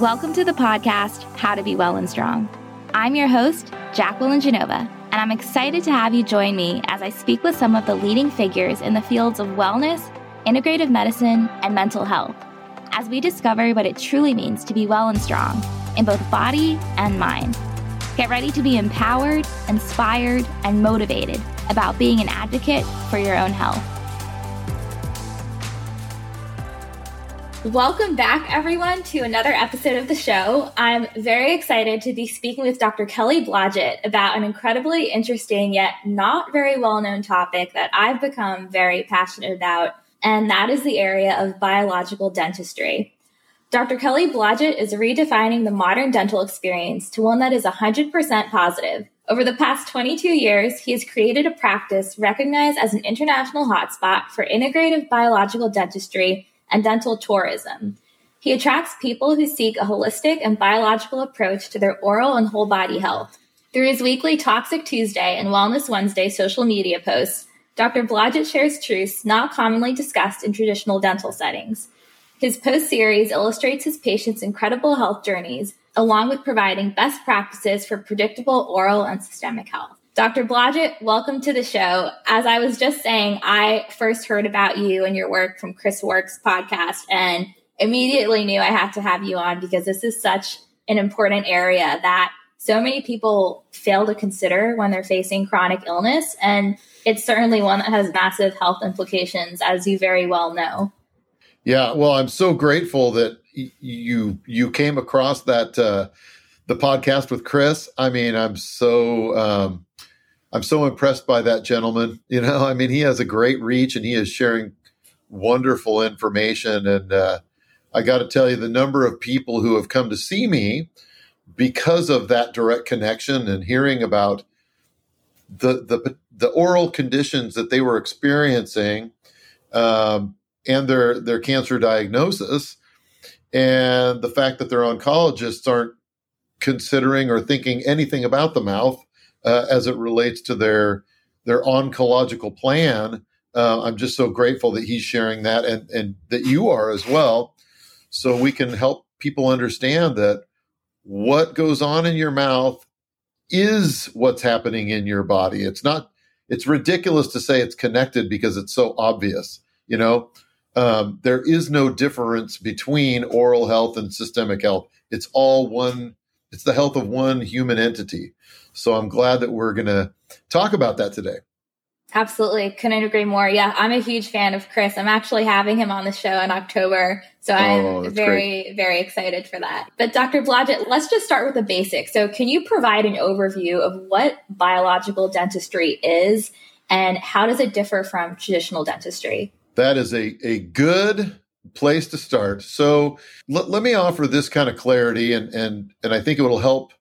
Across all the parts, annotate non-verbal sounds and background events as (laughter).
Welcome to the podcast, How to Be Well and Strong. I'm your host, Jacqueline Genova, and I'm excited to have you join me as I speak with some of the leading figures in the fields of wellness, integrative medicine, and mental health as we discover what it truly means to be well and strong in both body and mind. Get ready to be empowered, inspired, and motivated about being an advocate for your own health. Welcome back, everyone, to another episode of the show. I'm very excited to be speaking with Dr. Kelly Blodgett about an incredibly interesting yet not very well known topic that I've become very passionate about, and that is the area of biological dentistry. Dr. Kelly Blodgett is redefining the modern dental experience to one that is 100% positive. Over the past 22 years, he has created a practice recognized as an international hotspot for integrative biological dentistry and dental tourism. He attracts people who seek a holistic and biological approach to their oral and whole body health. Through his weekly Toxic Tuesday and Wellness Wednesday social media posts, Dr. Blodgett shares truths not commonly discussed in traditional dental settings. His post series illustrates his patients' incredible health journeys, along with providing best practices for predictable oral and systemic health. Dr. Blodgett, welcome to the show. As I was just saying, I first heard about you and your work from Chris Wark's podcast and immediately knew I had to have you on because this is such an important area that so many people fail to consider when they're facing chronic illness. And it's certainly one that has massive health implications, as you very well know. Yeah, well, I'm so grateful that you you came across that uh, the podcast with Chris. I mean, I'm so um, I'm so impressed by that gentleman. You know, I mean, he has a great reach and he is sharing wonderful information. And uh, I got to tell you, the number of people who have come to see me because of that direct connection and hearing about the the the oral conditions that they were experiencing um, and their their cancer diagnosis and the fact that their oncologists aren't considering or thinking anything about the mouth uh, as it relates to their their oncological plan. Uh, I'm just so grateful that he's sharing that and and that you are as well, so we can help people understand that what goes on in your mouth is what's happening in your body. It's not. It's ridiculous to say it's connected because it's so obvious. You know, um, there is no difference between oral health and systemic health. It's all one. It's the health of one human entity. So I'm glad that we're going to talk about that today. Absolutely. Couldn't agree more. Yeah, I'm a huge fan of Chris. I'm actually having him on the show in October. So I'm oh, very, great. very excited for that. But Dr. Blodgett, let's just start with the basics. So can you provide an overview of what biological dentistry is and how does it differ from traditional dentistry? That is a, a good place to start. So l- let me offer this kind of clarity and, and, and I think it will help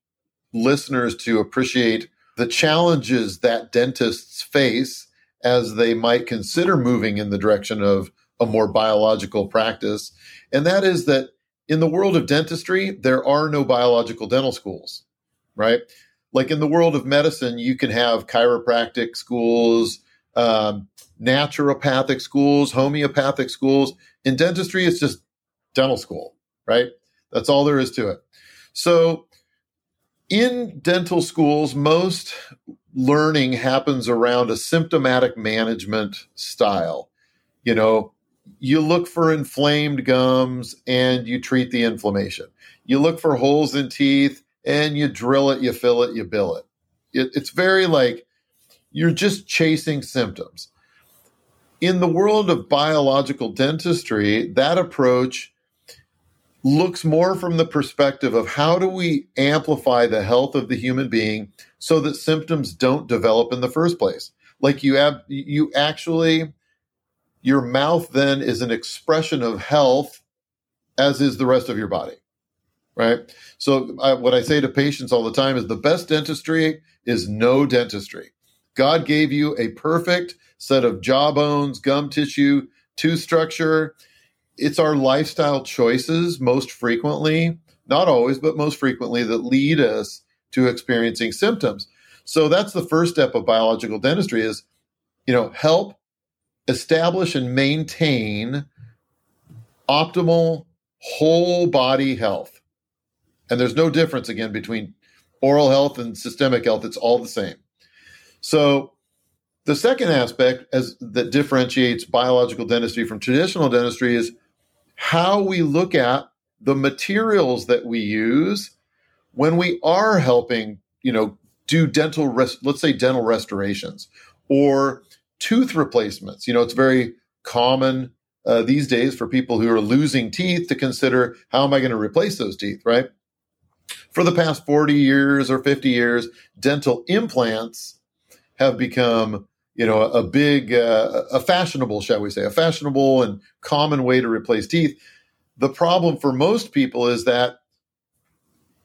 listeners to appreciate the challenges that dentists face as they might consider moving in the direction of a more biological practice. And that is that in the world of dentistry, there are no biological dental schools, right? Like in the world of medicine, you can have chiropractic schools, um, naturopathic schools, homeopathic schools. In dentistry, it's just dental school, right? That's all there is to it. So in dental schools, most learning happens around a symptomatic management style. You know, you look for inflamed gums and you treat the inflammation. You look for holes in teeth and you drill it, you fill it, you bill it. it it's very like you're just chasing symptoms. In the world of biological dentistry, that approach looks more from the perspective of how do we amplify the health of the human being so that symptoms don't develop in the first place. Like you have you actually your mouth then is an expression of health as is the rest of your body right? So I, what i say to patients all the time is the best dentistry is no dentistry. God gave you a perfect set of jaw bones gum tissue tooth structure it's our lifestyle choices most frequently, not always, but most frequently, that lead us to experiencing symptoms. So that's the first step of biological dentistry is, you know, help establish and maintain optimal whole body health. And there's no difference again between oral health and systemic health. It's all the same. So the second aspect as that differentiates biological dentistry from traditional dentistry is how we look at the materials that we use when we are helping, you know, do dental rest, let's say dental restorations or tooth replacements. You know, it's very common uh, these days for people who are losing teeth to consider how am I going to replace those teeth, right? For the past 40 years or 50 years, dental implants have become, you know, a big, uh, a fashionable, shall we say, a fashionable and common way to replace teeth. The problem for most people is that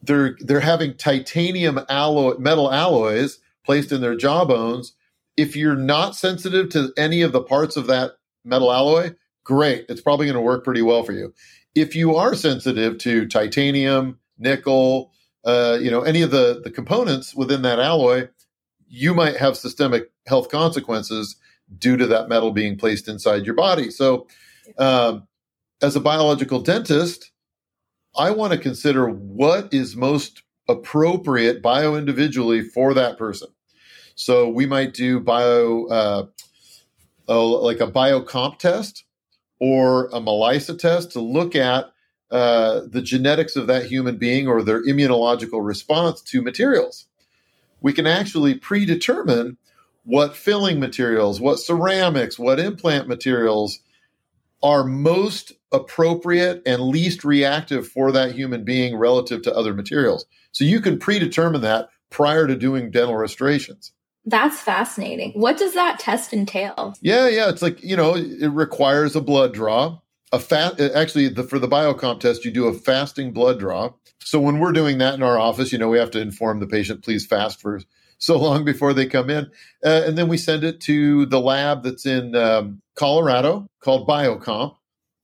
they're they're having titanium alloy metal alloys placed in their jawbones. If you're not sensitive to any of the parts of that metal alloy, great. It's probably going to work pretty well for you. If you are sensitive to titanium, nickel, uh, you know, any of the, the components within that alloy, you might have systemic health consequences due to that metal being placed inside your body. So, um, as a biological dentist, I want to consider what is most appropriate bio individually for that person. So we might do bio, uh, uh, like a biocomp test or a ELISA test to look at uh, the genetics of that human being or their immunological response to materials. We can actually predetermine what filling materials, what ceramics, what implant materials are most appropriate and least reactive for that human being relative to other materials. So you can predetermine that prior to doing dental restorations. That's fascinating. What does that test entail? Yeah, yeah, it's like, you know, it requires a blood draw. A fat actually the, for the biocomp test you do a fasting blood draw. So when we're doing that in our office, you know, we have to inform the patient please fast for so long before they come in. Uh, and then we send it to the lab that's in um, Colorado called Biocomp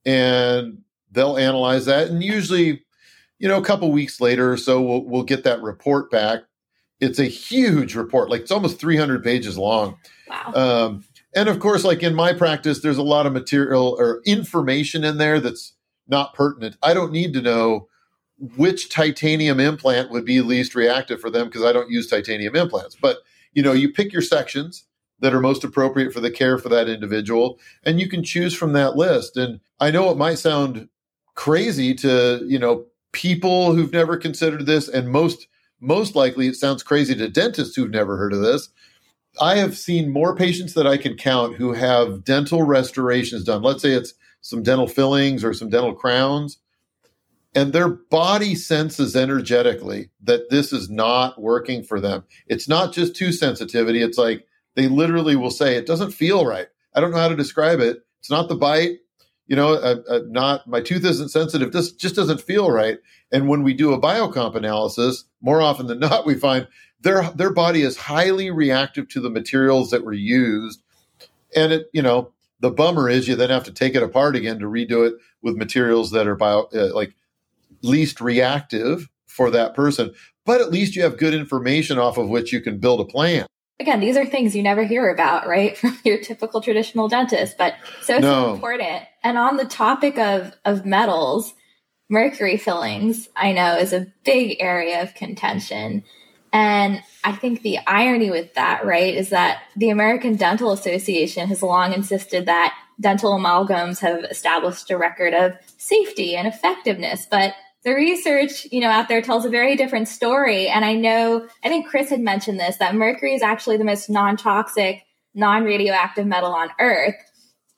and they'll analyze that. And usually, you know, a couple weeks later or so, we'll, we'll get that report back. It's a huge report, like it's almost 300 pages long. Wow. Um, and of course, like in my practice, there's a lot of material or information in there that's not pertinent. I don't need to know which titanium implant would be least reactive for them because I don't use titanium implants. But you know, you pick your sections that are most appropriate for the care for that individual and you can choose from that list and i know it might sound crazy to you know people who've never considered this and most most likely it sounds crazy to dentists who've never heard of this i have seen more patients that i can count who have dental restorations done let's say it's some dental fillings or some dental crowns and their body senses energetically that this is not working for them it's not just tooth sensitivity it's like they literally will say it doesn't feel right. I don't know how to describe it. It's not the bite. You know, uh, uh, not my tooth isn't sensitive. This just doesn't feel right. And when we do a biocomp analysis, more often than (laughs) not, we find their their body is highly reactive to the materials that were used. And it, you know, the bummer is you then have to take it apart again to redo it with materials that are bio uh, like least reactive for that person. But at least you have good information off of which you can build a plan again, these are things you never hear about, right, (laughs) from your typical traditional dentist, but so, no. so important. And on the topic of, of metals, mercury fillings, I know, is a big area of contention. And I think the irony with that, right, is that the American Dental Association has long insisted that dental amalgams have established a record of safety and effectiveness, but the research, you know, out there tells a very different story. And I know, I think Chris had mentioned this, that mercury is actually the most non-toxic, non-radioactive metal on earth.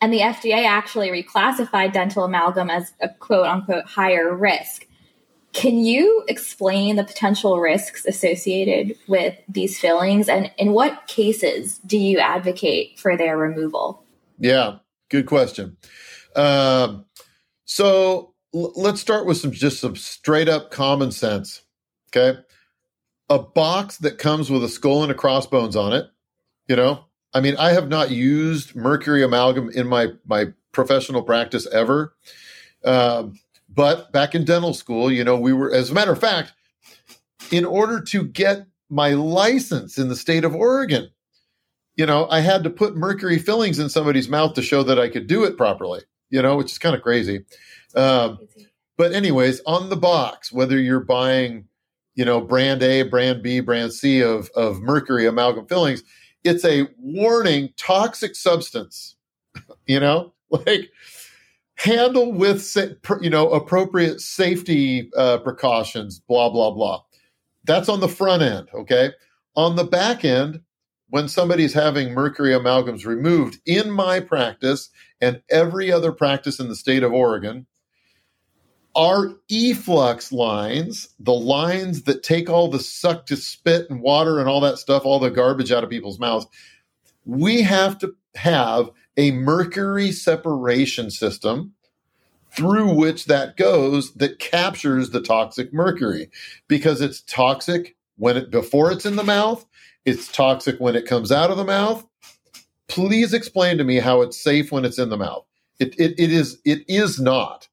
And the FDA actually reclassified dental amalgam as a quote unquote higher risk. Can you explain the potential risks associated with these fillings and in what cases do you advocate for their removal? Yeah, good question. Um, so let's start with some just some straight up common sense. Okay. A box that comes with a skull and a crossbones on it, you know, I mean, I have not used mercury amalgam in my my professional practice ever. Um, but back in dental school, you know, we were, as a matter of fact, in order to get my license in the state of Oregon, you know, I had to put mercury fillings in somebody's mouth to show that I could do it properly, you know, which is kind of crazy. Um, but anyways, on the box, whether you're buying, you know, brand A, brand B, brand C of of mercury amalgam fillings, it's a warning toxic substance. (laughs) you know, (laughs) like handle with you know appropriate safety uh, precautions. Blah blah blah. That's on the front end. Okay, on the back end, when somebody's having mercury amalgams removed, in my practice and every other practice in the state of Oregon our efflux lines, the lines that take all the suck to spit and water and all that stuff, all the garbage out of people's mouths, we have to have a mercury separation system through which that goes that captures the toxic mercury because it's toxic when it before it's in the mouth, it's toxic when it comes out of the mouth. Please explain to me how it's safe when it's in the mouth. It, it, it is it is not.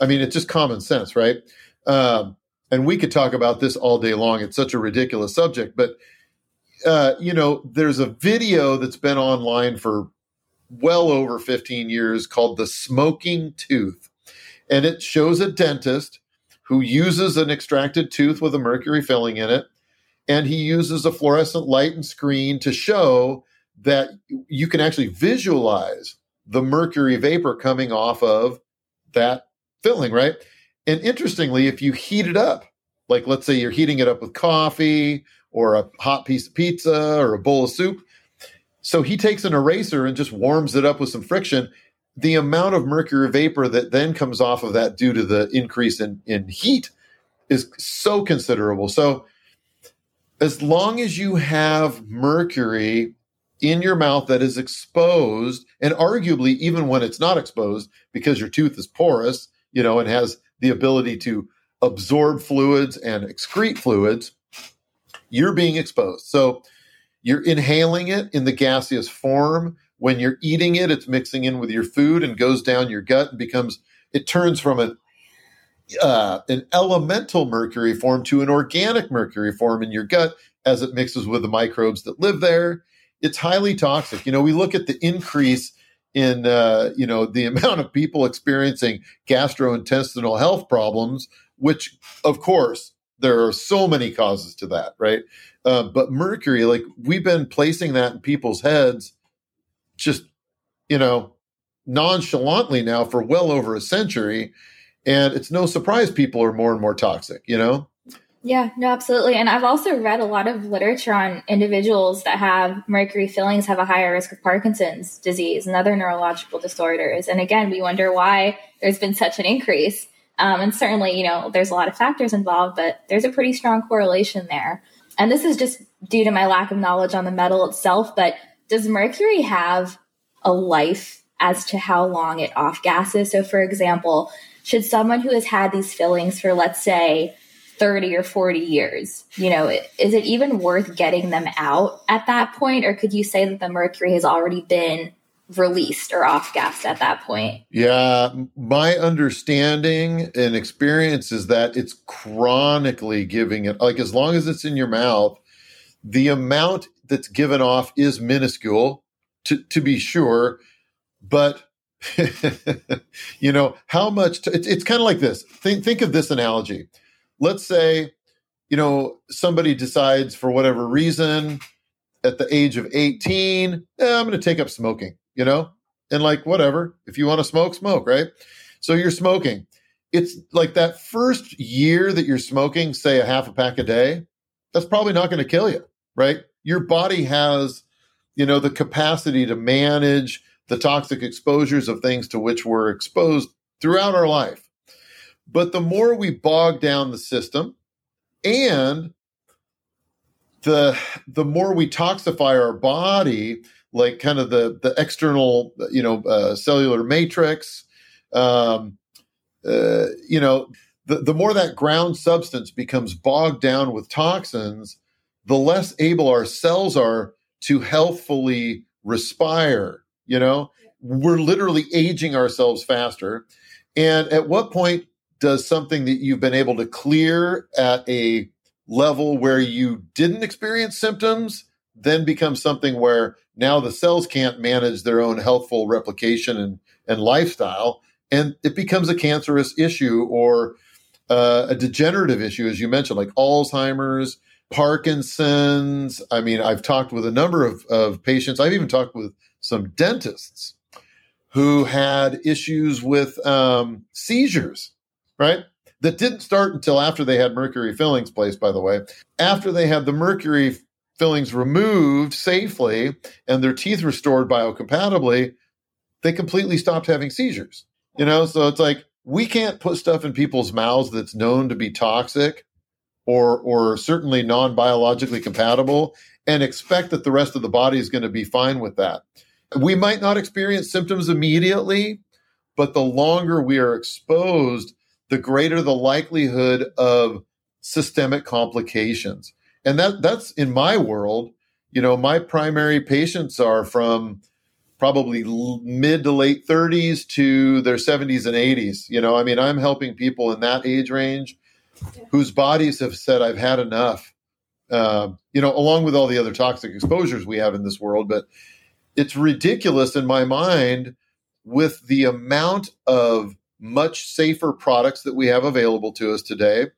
I mean, it's just common sense, right? Um, and we could talk about this all day long. It's such a ridiculous subject, but uh, you know, there's a video that's been online for well over 15 years called "The Smoking Tooth," and it shows a dentist who uses an extracted tooth with a mercury filling in it, and he uses a fluorescent light and screen to show that you can actually visualize the mercury vapor coming off of that filling, right? And interestingly, if you heat it up, like let's say you're heating it up with coffee or a hot piece of pizza or a bowl of soup. So he takes an eraser and just warms it up with some friction. The amount of mercury vapor that then comes off of that due to the increase in, in heat is so considerable. So, as long as you have mercury in your mouth that is exposed, and arguably even when it's not exposed, because your tooth is porous, you know, and has the ability to absorb fluids and excrete fluids, you're being exposed. So you're inhaling it in the gaseous form. When you're eating it, it's mixing in with your food and goes down your gut and becomes, it turns from an, uh, an elemental mercury form to an organic mercury form in your gut as it mixes with the microbes that live there. It's highly toxic. You know, we look at the increase in uh, you know the (laughs) amount of people experiencing gastrointestinal health problems, which of course there are so many causes to that, right? Uh, but mercury, like we've been placing that in people's heads, just you know nonchalantly now for well over a century, and it's no surprise people are more and more toxic. You know. Yeah, no, absolutely. And I've also read a lot of literature on individuals that have mercury fillings have a higher risk of Parkinson's disease and other neurological disorders. And again, we wonder why there's been such an increase. Um, and certainly, you know, there's a lot of factors involved, but there's a pretty strong correlation there. And this is just due to my lack of knowledge on the metal itself. But does mercury have a life as to how long it off gases? So, for example, should someone who has had these fillings for, let's say, 30 or 40 years you know is it even worth getting them out at that point or could you say that the mercury has already been released or off gassed at that point. Yeah my understanding and experience is that it's chronically giving it like as long as it's in your mouth the amount that's given off is minuscule to, to be sure but (laughs) you know how much t- it's, it's kind of like this. Think, think of this analogy. Let's say, you know, somebody decides for whatever reason at the age of 18, eh, I'm going to take up smoking, you know, and like, whatever, if you want to smoke, smoke, right? So you're smoking. It's like that first year that you're smoking, say a half a pack a day, that's probably not going to kill you, right? Your body has, you know, the capacity to manage the toxic exposures of things to which we're exposed throughout our life. But the more we bog down the system and the the more we toxify our body, like kind of the the external, you know, uh, cellular matrix, um, uh, you know, the, the more that ground substance becomes bogged down with toxins, the less able our cells are to healthfully respire. You know, we're literally aging ourselves faster. And at what point does something that you've been able to clear at a level where you didn't experience symptoms then becomes something where now the cells can't manage their own healthful replication and, and lifestyle and it becomes a cancerous issue or uh, a degenerative issue, as you mentioned, like Alzheimer's, Parkinson's. I mean, I've talked with a number of, of patients. I've even talked with some dentists who had issues with um, seizures, right? That didn't start until after they had mercury fillings placed, by the way. After they had the mercury fillings removed safely and their teeth restored biocompatibly, they completely stopped having seizures. You know, so it's like we can't put stuff in people's mouths that's known to be toxic or or certainly non-biologically compatible and expect that the rest of the body is going to be fine with that. We might not experience symptoms immediately, but the longer we are exposed, the greater the likelihood of systemic complications. And that that's in my world, you know, my primary patients are from probably mid to late 30s to their 70s and 80s. You know, I mean, I'm helping people in that age range whose bodies have said, I've had enough. Uh, you know, along with all the other toxic exposures we have in this world. But it's ridiculous in my mind with the amount of much safer products that we have available to us today.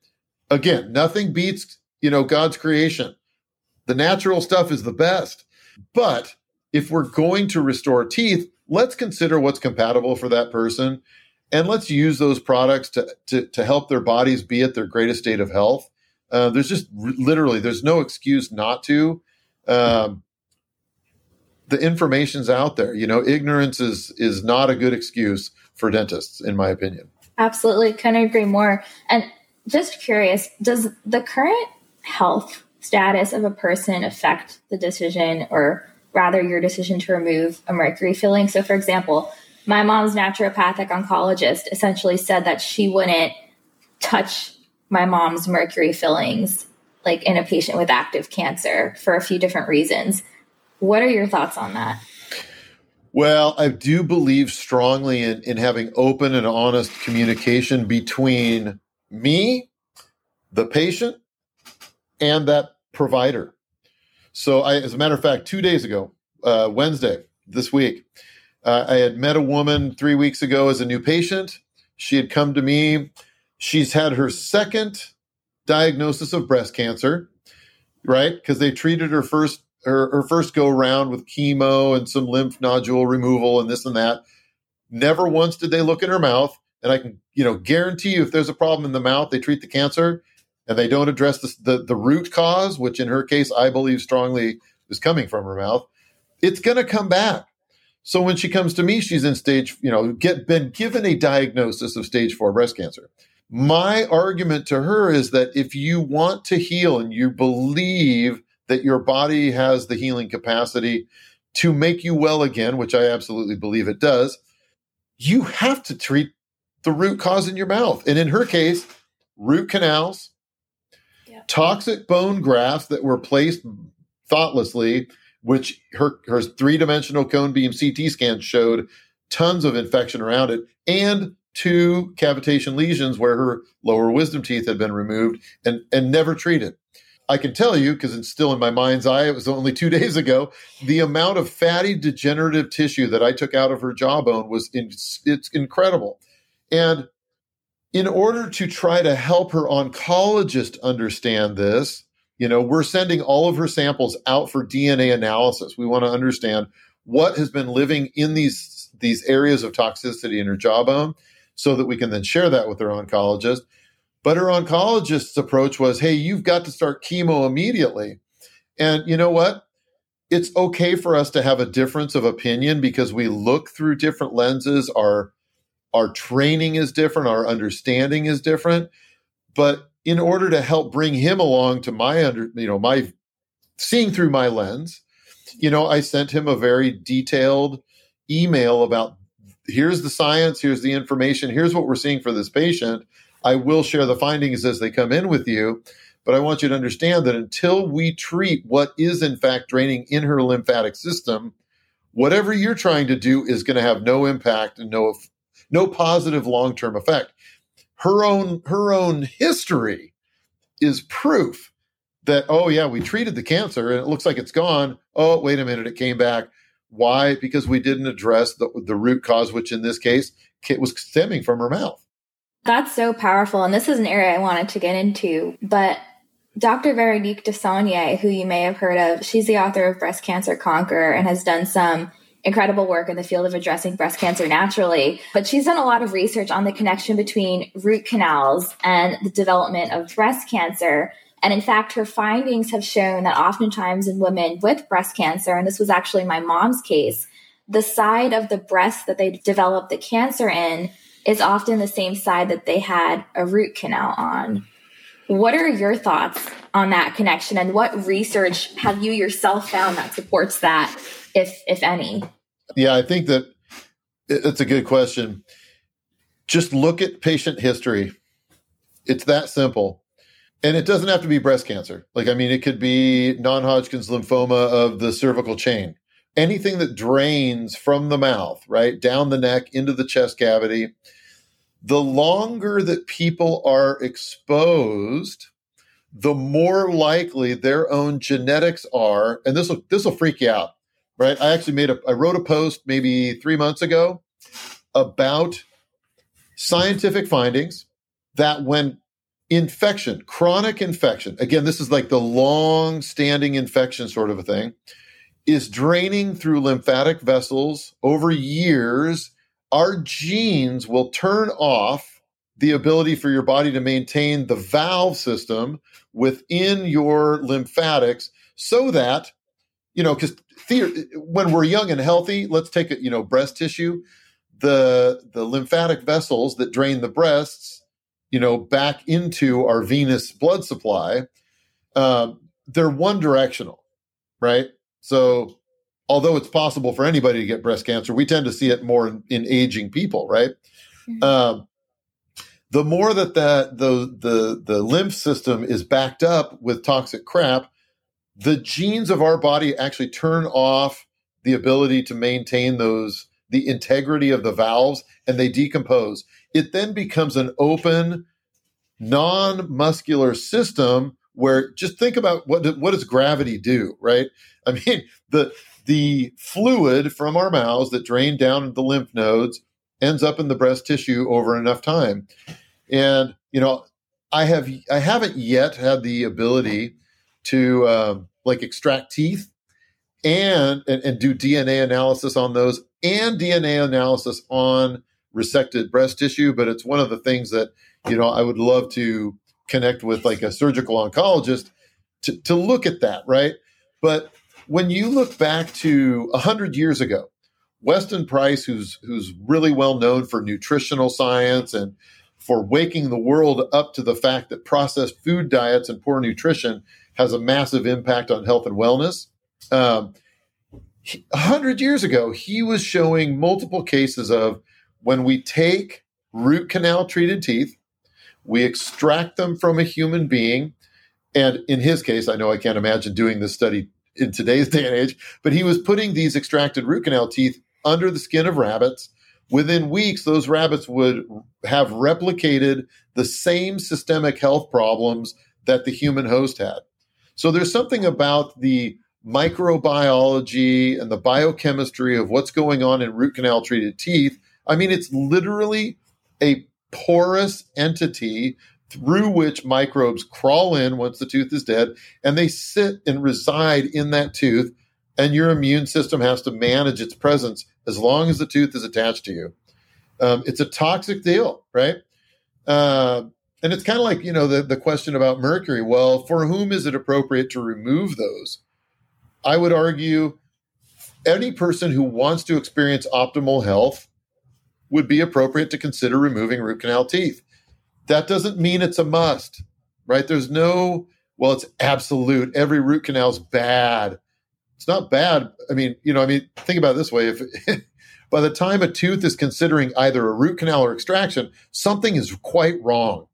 Again, nothing beats, you know, God's creation. The natural stuff is the best. But if we're going to restore teeth, let's consider what's compatible for that person and let's use those products to, to, to help their bodies be at their greatest state of health. Uh, there's just literally, there's no excuse not to. Um, the information's out there. You know, ignorance is is not a good excuse for dentists, in my opinion. Absolutely, couldn't agree more. And just curious, does the current health status of a person affect the decision or rather your decision to remove a mercury filling. So, for example, my mom's naturopathic oncologist essentially said that she wouldn't touch my mom's mercury fillings like in a patient with active cancer for a few different reasons. What are your thoughts on that? Well, I do believe strongly in, in having open and honest communication between me, the patient, and that provider. So, I, as a matter of fact, two days ago, uh, Wednesday this week, uh, I had met a woman three weeks ago as a new patient. She had come to me. She's had her second diagnosis of breast cancer, right? Because they treated her first her, her first go around with chemo and some lymph nodule removal and this and that. Never once did they look in her mouth. And I can, you know, guarantee you if there's a problem in the mouth, they treat the cancer and they don't address the, the, the root cause, which in her case, I believe strongly is coming from her mouth, it's going to come back. So when she comes to me, she's in stage, you know, get been given a diagnosis of stage four breast cancer. My argument to her is that if you want to heal and you believe that your body has the healing capacity to make you well again, which I absolutely believe it does, you have to treat the root cause in your mouth. And in her case, root canals, toxic bone grafts that were placed thoughtlessly, which her, her three dimensional cone beam CT scan showed tons of infection around it, and two cavitation lesions where her lower wisdom teeth had been removed and, and never treated. I can tell you, because it's still in my mind's eye, it was only two (laughs) days ago, the amount of fatty degenerative tissue that I took out of her jawbone was in, it's incredible. And in order to try to help her oncologist understand this, you know, we're sending all of her samples out for DNA analysis. We want to understand what has been living in these these areas of toxicity in her jawbone so that we can then share that with her oncologist. But her oncologist's approach was, "Hey, you've got to start chemo immediately." And you know what? It's okay for us to have a difference of opinion because we look through different lenses. Our our training is different, our understanding is different. But in order to help bring him along to my under, you know, my seeing through my lens, you know, I sent him a very detailed email about here's the science, here's the information, here's what we're seeing for this patient. I will share the findings as they come in with you, but I want you to understand that until we treat what is in fact draining in her lymphatic system, whatever you're trying to do is going to have no impact and no no positive long-term effect. Her own her own history is proof that oh yeah, we treated the cancer and it looks like it's gone. Oh, wait a minute, it came back. Why? Because we didn't address the, the root cause, which in this case was stemming from her mouth. That's so powerful. And this is an area I wanted to get into. But Dr. Veronique Desaulniers, who you may have heard of, she's the author of Breast Cancer Conqueror and has done some incredible work in the field of addressing breast cancer naturally. But she's done a lot of research on the connection between root canals and the development of breast cancer. And in fact, her findings have shown that oftentimes in women with breast cancer, and this was actually my mom's case, the side of the breast that they developed the cancer in is often the same side that they had a root canal on. What are your thoughts on that connection and what research have you yourself found that supports that, if if any? Yeah, I think that it's a good question. Just look at patient history. It's that simple. And it doesn't have to be breast cancer. Like, I mean, it could be non Hodgkin's lymphoma of the cervical chain. Anything that drains from the mouth, right, down the neck into the chest cavity. The longer that people are exposed, the more likely their own genetics are. And this will this will freak you out, right? I actually made a I wrote a post maybe three months ago about scientific findings that when infection, chronic infection, again, this is like the long standing infection sort of a thing, is draining through lymphatic vessels over years, our genes will turn off the ability for your body to maintain the valve system within your lymphatics so that, you know, because when we're young and healthy, let's take it, you know, breast tissue, the the lymphatic vessels that drain the breasts you know, back into our venous blood supply, um, they're one directional, right? So, although it's possible for anybody to get breast cancer, we tend to see it more in, in aging people, right? Mm-hmm. Um, the more that that the the the lymph system is backed up with toxic crap, the genes of our body actually turn off the ability to maintain those the integrity of the valves and they decompose. It then becomes an open, non muscular system where just think about what, what does gravity do, right? (laughs) I mean, the, the fluid from our mouths that drain down the lymph nodes ends up in the breast tissue over enough time. And, you know, I have, I haven't yet had the ability to, um, like extract teeth and, and, and do DNA analysis on those and DNA analysis on resected breast tissue. But it's one of the things that, you know, I would love to connect with like a surgical oncologist to, to look at that, right? But when you look back to 100 years ago, Weston Price, who's who's really well known for nutritional science and for waking the world up to the fact that processed food diets and poor nutrition has a massive impact on health and wellness. Um, a hundred years ago, he was showing multiple cases of when we take root canal treated teeth, we extract them from a human being. And in his case, I know I can't imagine doing this study in today's day and age, but he was putting these extracted root canal teeth under the skin of rabbits. Within weeks, those rabbits would have replicated the same systemic health problems that the human host had. So there's something about the microbiology and the biochemistry of what's going on in root canal treated teeth. I mean, it's literally a porous entity through which microbes crawl in once the tooth is dead and they sit and reside in that tooth and your immune system has to manage its presence as long as the tooth is attached to you um, it's a toxic deal right uh, and it's kind of like you know the, the question about mercury well for whom is it appropriate to remove those i would argue any person who wants to experience optimal health would be appropriate to consider removing root canal teeth. That doesn't mean it's a must, right? There's no, well, it's absolute. Every root canal is bad. It's not bad. I mean, you know, I mean, think about it this way. If (laughs) by the time a tooth is considering either a root canal or extraction, something is quite wrong.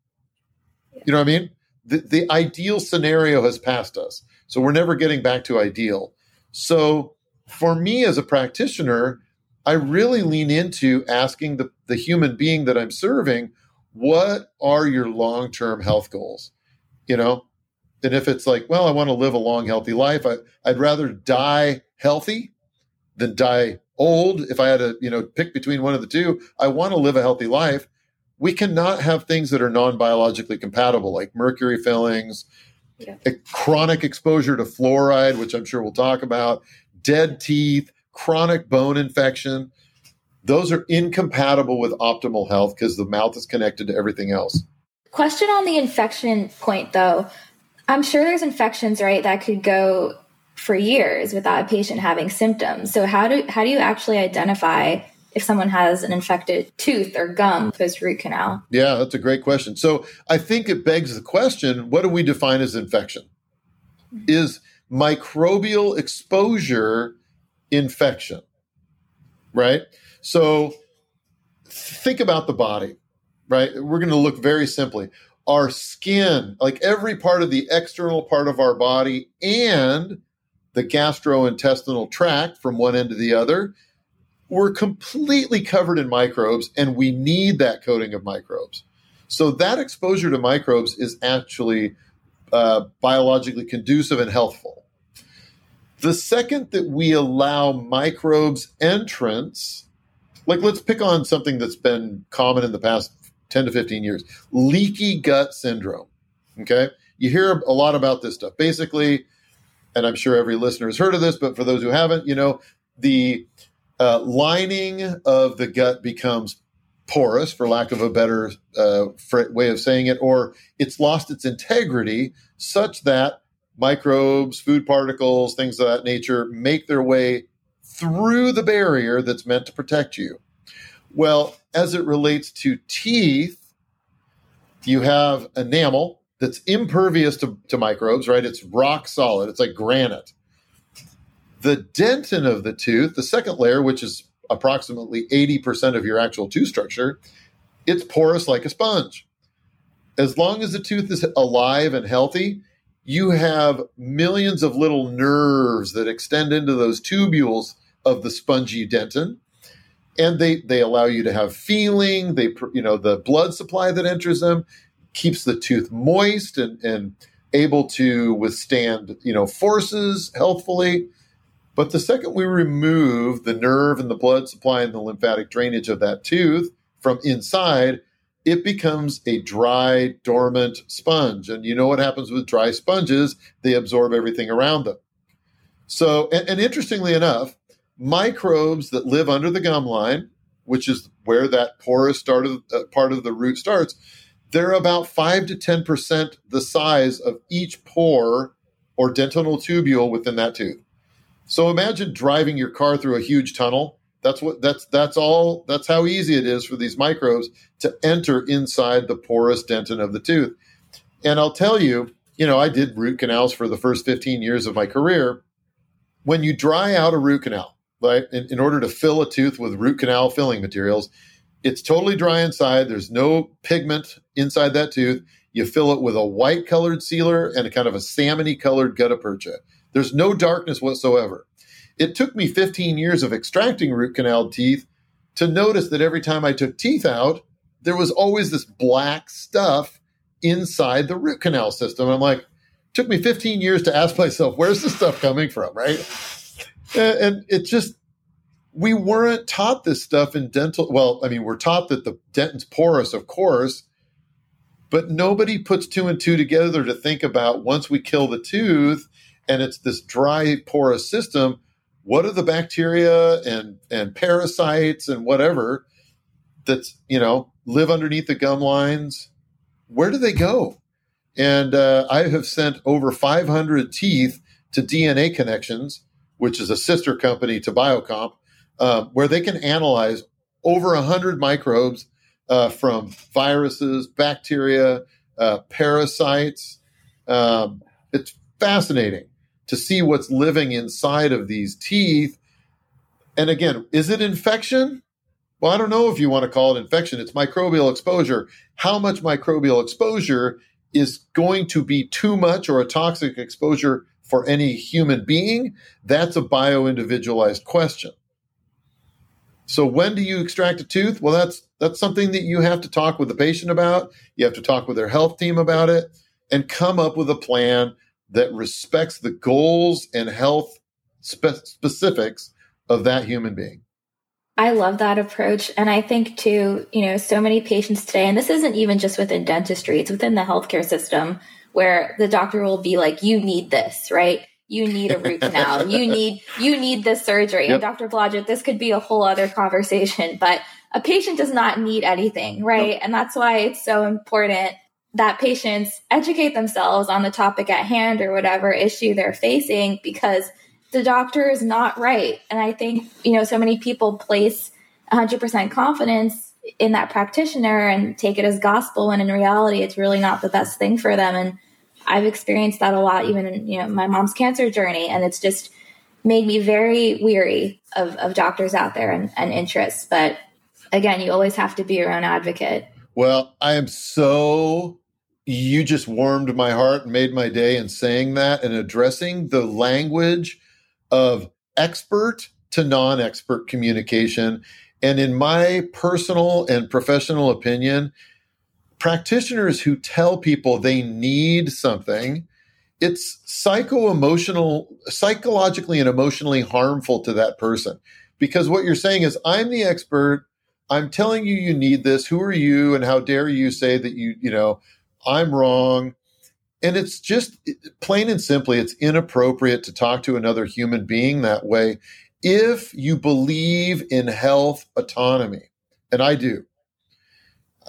You know what I mean? The, the ideal scenario has passed us. So we're never getting back to ideal. So for me as a practitioner, I really lean into asking the, the human being that I'm serving, what are your long term health goals? You know, and if it's like, well, I want to live a long, healthy life, I, I'd rather die healthy than die old, if I had to, you know, pick between one of the two, I want to live a healthy life. We cannot have things that are non-biologically compatible, like mercury fillings, yeah. chronic exposure to fluoride, which I'm sure we'll talk about, dead teeth, chronic bone infection. Those are incompatible with optimal health because the mouth is connected to everything else. Question on the infection point, though. I'm sure there's infections, right, that could go for years without a patient having symptoms. So how do how do you actually identify if someone has an infected tooth or gum post root canal? Yeah, that's a great question. So I think it begs the question: What do we define as infection? Is microbial exposure infection? Right. So think about the body. Right. We're going to look very simply our skin, like every part of the external part of our body and the gastrointestinal tract from one end to the other, we're completely covered in microbes and we need that coating of microbes. So that exposure to microbes is actually uh, biologically conducive and healthful. The second that we allow microbes entrance, like let's pick on something that's been common in the past 10 to 15 years leaky gut syndrome. Okay. You hear a lot about this stuff. Basically, and I'm sure every listener has heard of this, but for those who haven't, you know, the uh, lining of the gut becomes porous, for lack of a better uh, way of saying it, or it's lost its integrity such that microbes, food particles, things of that nature make their way through the barrier that's meant to protect you. Well, as it relates to teeth, you have enamel that's impervious to, to microbes, right? It's rock solid, it's like granite. The dentin of the tooth, the second layer, which is approximately 80% of your actual tooth structure, it's porous like a sponge. As long as the tooth is alive and healthy, you have millions of little nerves that extend into those tubules of the spongy dentin. And they they allow you to have feeling. They you know the blood supply that enters them keeps the tooth moist and and able to withstand you know forces healthfully but the second we remove the nerve and the blood supply and the lymphatic drainage of that tooth from inside it becomes a dry dormant sponge. And you know what happens with dry sponges? They absorb everything around them. So and, and interestingly enough microbes that live under the gum line, which is where that porous start of, uh, part of the root starts, they're about 5 to 10% the size of each pore or dentinal tubule within that tooth. So imagine driving your car through a huge tunnel. That's what that's that's all that's how easy it is for these microbes to enter inside the porous dentin of the tooth. And I'll tell you, you know, I did root canals for the first 15 years of my career. When you dry out a root canal, right? In, in order to fill a tooth with root canal filling materials, it's totally dry inside. There's no pigment inside that tooth. You fill it with a white colored sealer and a kind of a salmony colored gutta percha. There's no darkness whatsoever. It took me 15 years of extracting root canal teeth to notice that every time I took teeth out, there was always this black stuff inside the root canal system. I'm like, took me 15 years to ask myself, where's this stuff coming from, right? and it just we weren't taught this stuff in dental. Well, I mean, we're taught that the dentin's porous, of course, but nobody puts two and two together to think about once we kill the tooth and it's this dry, porous system. What are the bacteria and and parasites and whatever that's you know live underneath the gum lines? Where do they go? And uh, I have sent over 500 teeth to DNA Connections which is a sister company to Biocomp, uh, where they can analyze over 100 microbes uh, from viruses, bacteria, uh, parasites. Um, it's fascinating to see what's living inside of these teeth. And again, is it infection? Well, I don't know if you want to call it infection. It's microbial exposure. How much microbial exposure is going to be too much or a toxic exposure for any human being, that's a bio individualized question. So when do you extract a tooth? Well, that's that's something that you have to talk with the patient about. You have to talk with their health team about it and come up with a plan that respects the goals and health spe- specifics of that human being. I love that approach. And I think too, you know, so many patients today, and this isn't even just within dentistry, it's within the healthcare system where the doctor will be like, you need this, right? You need a root canal. you (laughs) need, you need this surgery. Yep. And Dr. Blodgett, this could be a whole other conversation, but a patient does not need anything, right? Yep. And that's why it's so important that patients educate themselves on the topic at hand or whatever issue they're facing because the doctor is not right. And I think, you know, so many people place 100% confidence in that practitioner and take it as gospel when in reality it's really not the best thing for them. And I've experienced that a lot even in you know my mom's cancer journey. And it's just made me very weary of, of doctors out there and, and interests. But again you always have to be your own advocate well I am so you just warmed my heart and made my day in saying that and addressing the language of expert to non expert communication. And in my personal and professional opinion, practitioners who tell people they need something, it's psycho emotional, psychologically and emotionally harmful to that person. Because what you're saying is, I'm the expert. I'm telling you you need this. Who are you? And how dare you say that you, you know, I'm wrong and it's just plain and simply it's inappropriate to talk to another human being that way if you believe in health autonomy and i do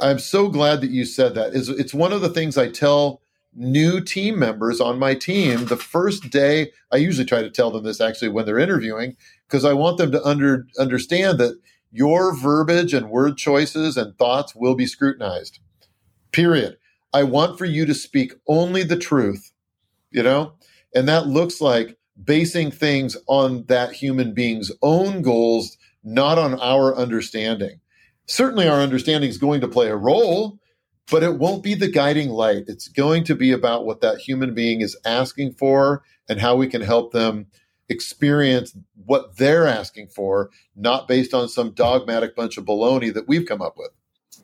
i'm so glad that you said that it's one of the things i tell new team members on my team the first day i usually try to tell them this actually when they're interviewing because i want them to under, understand that your verbiage and word choices and thoughts will be scrutinized period I want for you to speak only the truth, you know? And that looks like basing things on that human being's own goals, not on our understanding. Certainly, our understanding is going to play a role, but it won't be the guiding light. It's going to be about what that human being is asking for and how we can help them experience what they're asking for, not based on some dogmatic bunch of baloney that we've come up with.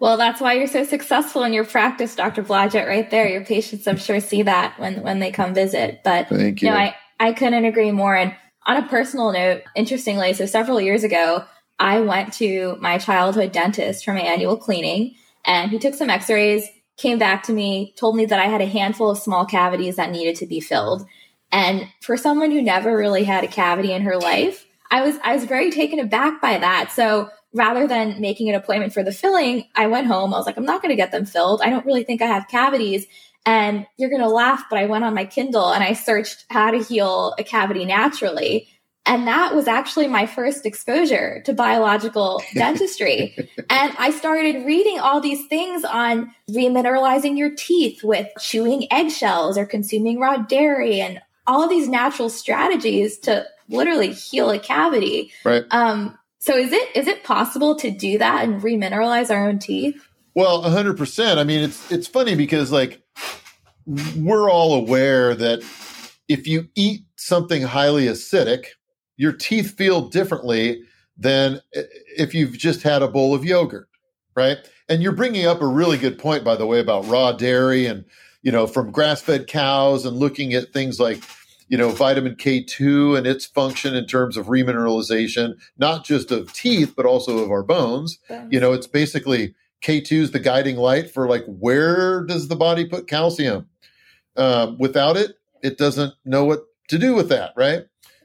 Well, that's why you're so successful in your practice, Dr. Blodgett, right there. Your patients, I'm sure, see that when, when they come visit. But, Thank you. you know, I, I couldn't agree more. And on a personal note, interestingly, so several years ago, I went to my childhood dentist for my annual cleaning and he took some x-rays, came back to me, told me that I had a handful of small cavities that needed to be filled. And for someone who never really had a cavity in her life, I was I was very taken aback by that. So rather than making an appointment for the filling, I went home. I was like, I'm not going to get them filled. I don't really think I have cavities. And you're going to laugh, but I went on my Kindle and I searched how to heal a cavity naturally. And that was actually my first exposure to biological (laughs) dentistry. and I started reading all these things on remineralizing your teeth with chewing eggshells or consuming raw dairy and all of these natural strategies to literally heal a cavity. Right. Um, so is it is it possible to do that and remineralize our own teeth? Well, hundred percent. I mean, it's it's funny because like we're all aware that if you eat something highly acidic, your teeth feel differently than if you've just had a bowl of yogurt, right? And you're bringing up a really good point, by the way, about raw dairy and you know from grass-fed cows and looking at things like you know, vitamin K2 and its function in terms of remineralization, not just of teeth, but also of our bones. bones. You know, it's basically K2 is the guiding light for like, where does the body put calcium? Um, without it, it doesn't know what to do with that, right?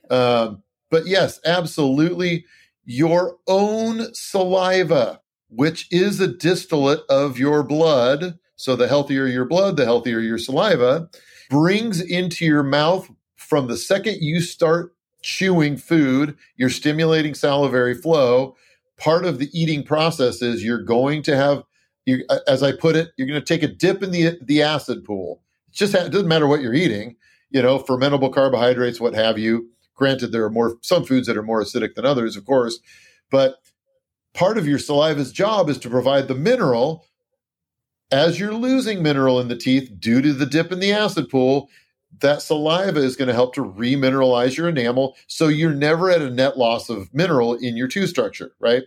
Um, but yes, absolutely. Your own saliva, which is a distillate of your blood. So the healthier your blood, the healthier your saliva, brings into your mouth from the second you start chewing food, you're stimulating salivary flow. Part of the eating process is you're going to have, you, as I put it, you're going to take a dip in the the acid pool. It just it doesn't matter what you're eating, you know, fermentable carbohydrates, what have you. Granted, there are more some foods that are more acidic than others, of course, but part of your saliva's job is to provide the mineral. As you're losing mineral in the teeth due to the dip in the acid pool, that saliva is going to help to remineralize your enamel so you're never at a net loss of mineral in your tooth structure, right?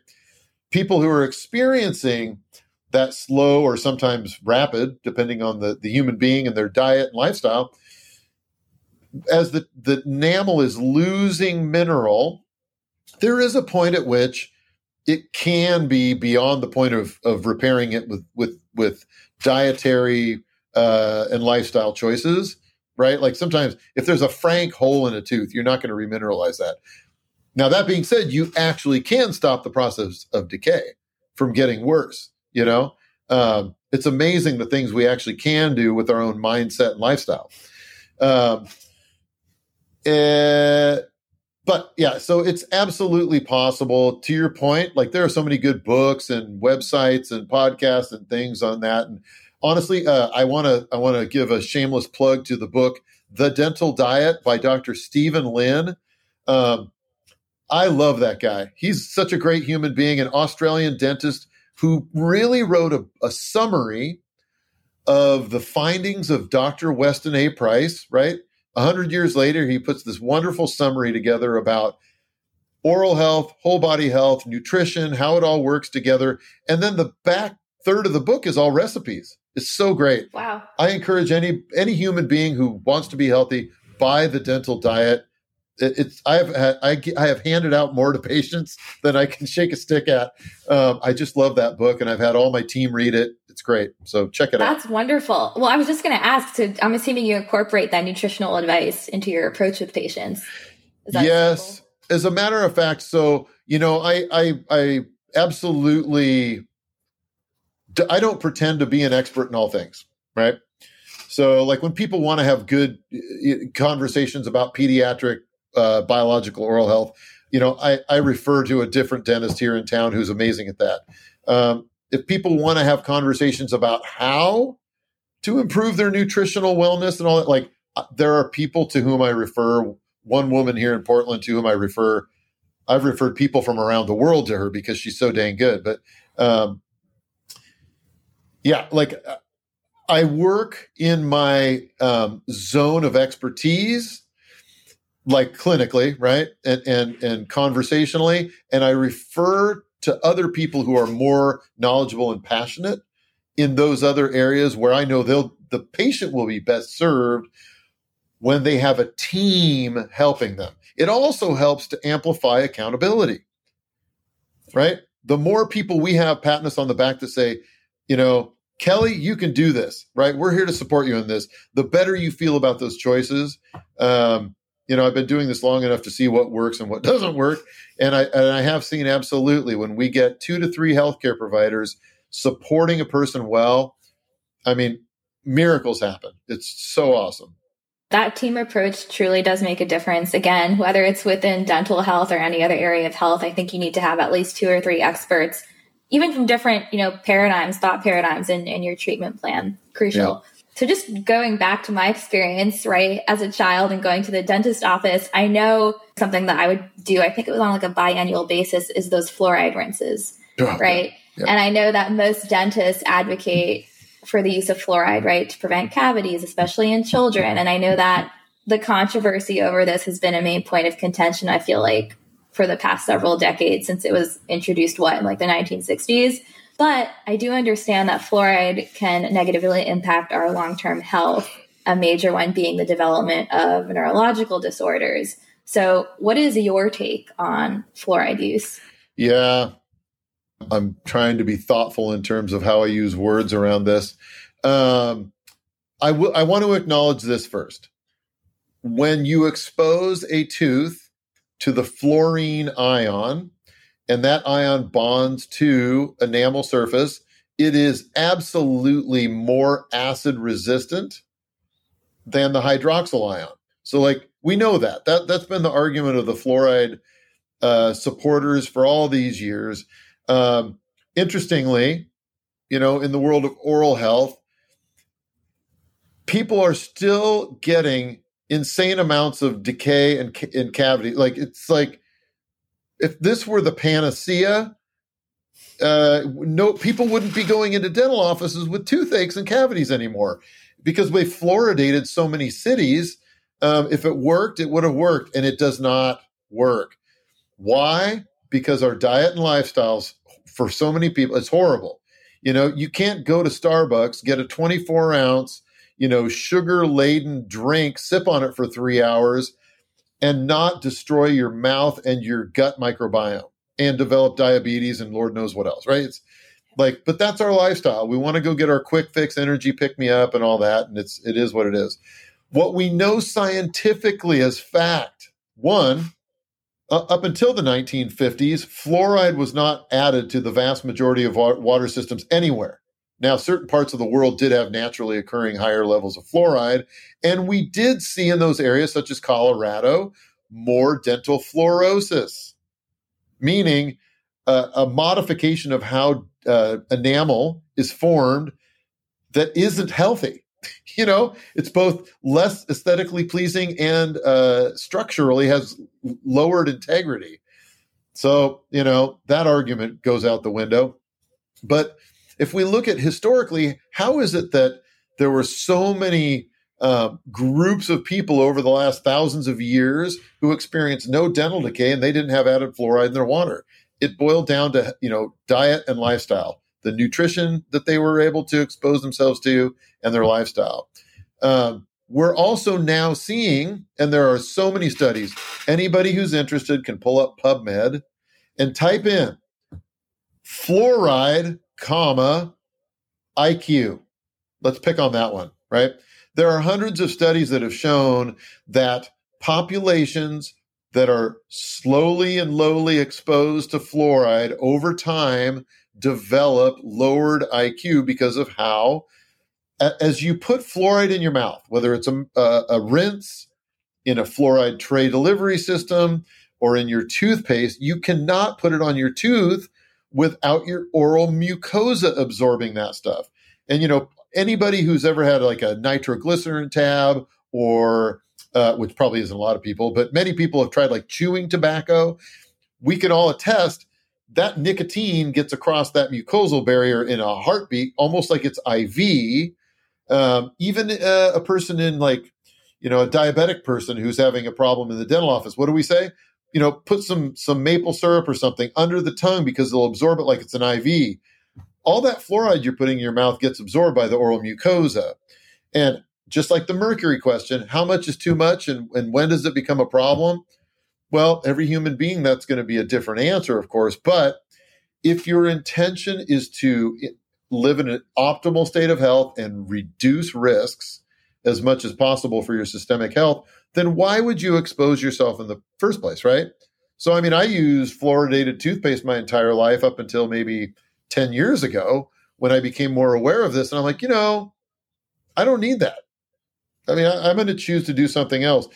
People who are experiencing that slow or sometimes rapid, depending on the, the human being and their diet and lifestyle, as the, the enamel is losing mineral, there is a point at which it can be beyond the point of of repairing it with with with dietary uh, and lifestyle choices, right? Like sometimes if there's a frank hole in a tooth, you're not going to remineralize that. Now that being said, you actually can stop the process of decay from getting worse. You know, um, it's amazing the things we actually can do with our own mindset and lifestyle. Um, uh, but yeah, so it's absolutely possible. To your point, like there are so many good books and websites and podcasts and things on that. And honestly, uh, I want to I want to give a shameless plug to the book "The Dental Diet" by Dr. Steven Lin. Um, I love that guy. He's such a great human being, an Australian dentist who really wrote a, a summary of the findings of Dr. Weston A. Price, right? A hundred years later, he puts this wonderful summary together about oral health, whole body health, nutrition, how it all works together. And then the back third of the book is all recipes. It's so great. Wow. I encourage any any human being who wants to be healthy, buy the dental diet. It, it's I have I, I have handed out more to patients than I can shake a stick at. Um, I just love that book, and I've had all my team read it. It's great. So check it That's out. That's wonderful. Well, I was just going to ask. So I'm assuming you incorporate that nutritional advice into your approach with patients. yes, simple? as a matter of fact. So you know, I I I absolutely I don't pretend to be an expert in all things, right? So, like when people want to have good conversations about pediatric uh, biological oral health, you know, I, I refer to a different dentist here in town who's amazing at that. Um, if people want to have conversations about how to improve their nutritional wellness and all that, like uh, there are people to whom I refer. One woman here in Portland to whom I refer. I've referred people from around the world to her because she's so dang good. But um, yeah, like uh, I work in my um, zone of expertise, like clinically, right, and and and conversationally, and I refer to other people who are more knowledgeable and passionate in those other areas where I know they'll the patient will be best served when they have a team helping them. It also helps to amplify accountability, right? The more people we have patting us on the back to say, you know, Kelly, you can do this, right? We're here to support you in this. The better you feel about those choices, um, you know, I've been doing this long enough to see what works and what (laughs) doesn't work, and I and I have seen absolutely when we get two to three healthcare providers supporting a person well, I mean, miracles happen. It's so awesome. That team approach truly does make a difference. Again, whether it's within dental health or any other area of health, I think you need to have at least two or three experts even from different, you know, paradigms, thought paradigms in, in your treatment plan. Crucial. Yeah. So just going back to my experience, right, as a child and going to the dentist office, I know something that I would do, I think it was on like a biannual basis, is those fluoride rinses, oh, right? Yeah. And I know that most dentists advocate for the use of fluoride, right, to prevent cavities, especially in children. And I know that the controversy over this has been a main point of contention, I feel like, for the past several decades since it was introduced, what, in like the 1960s. But I do understand that fluoride can negatively impact our long term health, a major one being the development of neurological disorders. So, what is your take on fluoride use? Yeah, I'm trying to be thoughtful in terms of how I use words around this. Um, I, w- I want to acknowledge this first. When you expose a tooth to the fluorine ion, and that ion bonds to enamel surface, it is absolutely more acid resistant than the hydroxyl ion. So, like, we know that. that that's been the argument of the fluoride uh, supporters for all these years. Um, interestingly, you know, in the world of oral health, people are still getting insane amounts of decay and in cavity. Like it's like if this were the panacea, uh, no people wouldn't be going into dental offices with toothaches and cavities anymore because we fluoridated so many cities. Um, if it worked, it would have worked, and it does not work. Why? Because our diet and lifestyles for so many people, it's horrible. You know, you can't go to Starbucks, get a 24 ounce you know, sugar laden drink, sip on it for three hours, and not destroy your mouth and your gut microbiome and develop diabetes and Lord knows what else, right? It's like, but that's our lifestyle. We want to go get our quick fix energy pick me up and all that. And it's, it is what it is. What we know scientifically as fact, one, uh, up until the 1950s, fluoride was not added to the vast majority of water systems anywhere. Now, certain parts of the world did have naturally occurring higher levels of fluoride, and we did see in those areas, such as Colorado, more dental fluorosis, meaning uh, a modification of how uh, enamel is formed that isn't healthy. (laughs) you know, it's both less aesthetically pleasing and uh, structurally has lowered integrity. So, you know, that argument goes out the window. But if we look at historically, how is it that there were so many uh, groups of people over the last thousands of years who experienced no dental decay and they didn't have added fluoride in their water? It boiled down to you know diet and lifestyle, the nutrition that they were able to expose themselves to, and their lifestyle. Um, we're also now seeing, and there are so many studies. Anybody who's interested can pull up PubMed and type in fluoride comma, IQ. Let's pick on that one, right? There are hundreds of studies that have shown that populations that are slowly and lowly exposed to fluoride over time develop lowered IQ because of how, as you put fluoride in your mouth, whether it's a, a, a rinse in a fluoride tray delivery system or in your toothpaste, you cannot put it on your tooth without your oral mucosa absorbing that stuff. And you know, anybody who's ever had like a nitroglycerin tab or uh, which probably isn't a lot of people, but many people have tried like chewing tobacco. We can all attest that nicotine gets across that mucosal barrier in a heartbeat, almost like it's IV. Um, even uh, a person in like, you know, a diabetic person who's having a problem in the dental office, what do we say? You know, put some some maple syrup or something under the tongue because they'll absorb it like it's an IV. All that fluoride you're putting in your mouth gets absorbed by the oral mucosa. And just like the mercury question, how much is too much and, and when does it become a problem? Well, every human being, that's going to be a different answer, of course. But if your intention is to live in an optimal state of health and reduce risks as much as possible for your systemic health, then why would you expose yourself in the first place, right? So, I mean, I used fluoridated toothpaste my entire life up until maybe 10 years ago when I became more aware of this. And I'm like, you know, I don't need that. I mean, I, am going to choose to do something else.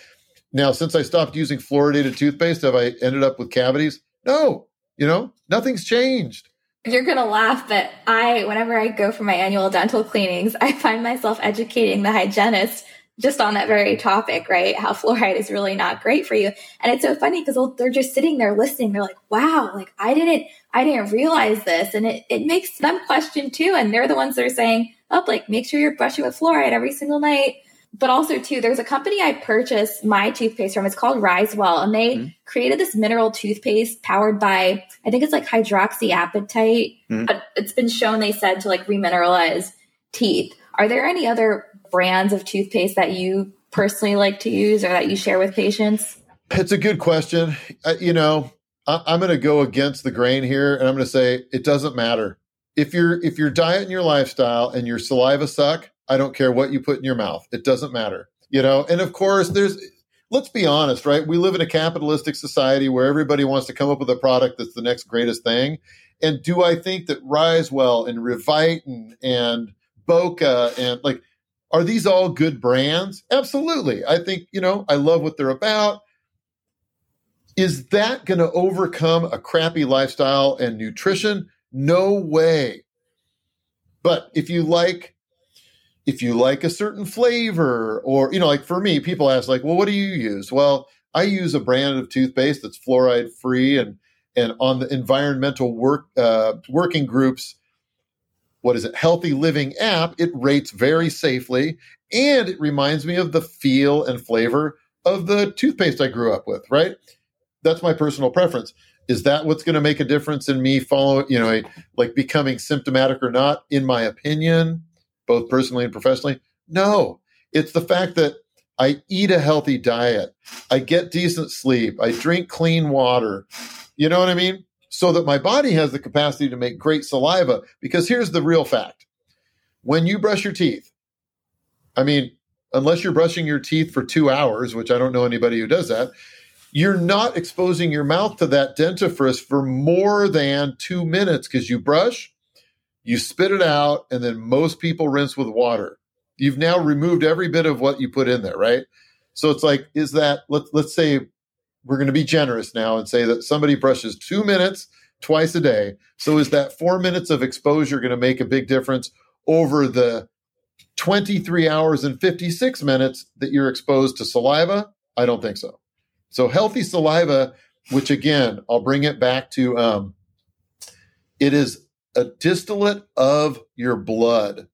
Now, since I stopped using fluoridated toothpaste, have I ended up with cavities? No, you know, nothing's changed. You're going to laugh, but I, whenever I go for my annual dental cleanings, (laughs) I find myself educating the hygienist just on that very topic, right? How fluoride is really not great for you. And it's so funny because they're just sitting there listening. They're like, wow, like I didn't, I didn't realize this. And it, it makes them question too. And they're the ones that are saying, oh, like make sure you're brushing with fluoride every single night. But also too, there's a company I purchased my toothpaste from. It's called Risewell and they mm-hmm. created this mineral toothpaste powered by, I think it's like hydroxyapatite. Mm-hmm. It's been shown, they said, to like remineralize teeth. Are there any other brands of toothpaste that you personally like to use or that you share with patients? It's a good question. Uh, you know, I, I'm going to go against the grain here, and I'm going to say it doesn't matter if your if your diet and your lifestyle and your saliva suck. I don't care what you put in your mouth. It doesn't matter. You know, and of course, there's let's be honest, right? We live in a capitalistic society where everybody wants to come up with a product that's the next greatest thing. And do I think that Risewell and Revite and, and Boka and like are these all good brands? Absolutely. I think, you know, I love what they're about. Is that going to overcome a crappy lifestyle and nutrition? No way. But if you like if you like a certain flavor or you know like for me people ask like well what do you use well i use a brand of toothpaste that's fluoride free and and on the environmental work uh, working groups what is it, Healthy Living app, it rates very safely. And it reminds me of the feel and flavor of the toothpaste I grew up with, right? That's my personal preference. Is that what's going to make a difference in me following, you know, like becoming symptomatic or not? In my opinion, both personally and professionally, no. It's the fact that I eat a healthy diet, I get decent sleep, I drink clean water. You know what I mean? So that my body has the capacity to make great saliva. Because here's the real fact when you brush your teeth, I mean, unless you're brushing your teeth for two hours, which I don't know anybody who does that, you're not exposing your mouth to that dentifrice for more than two minutes because you brush, you spit it out, and then most people rinse with water. You've now removed every bit of what you put in there, right? So it's like, is that let's let's say we're going to be generous now and say that somebody brushes two minutes twice a day. So is that four minutes of exposure going to make a big difference over the 23 hours and 56 minutes that you're exposed to saliva? I don't think so. So healthy saliva, which again, I'll bring it back to um, it is a distillate of your blood.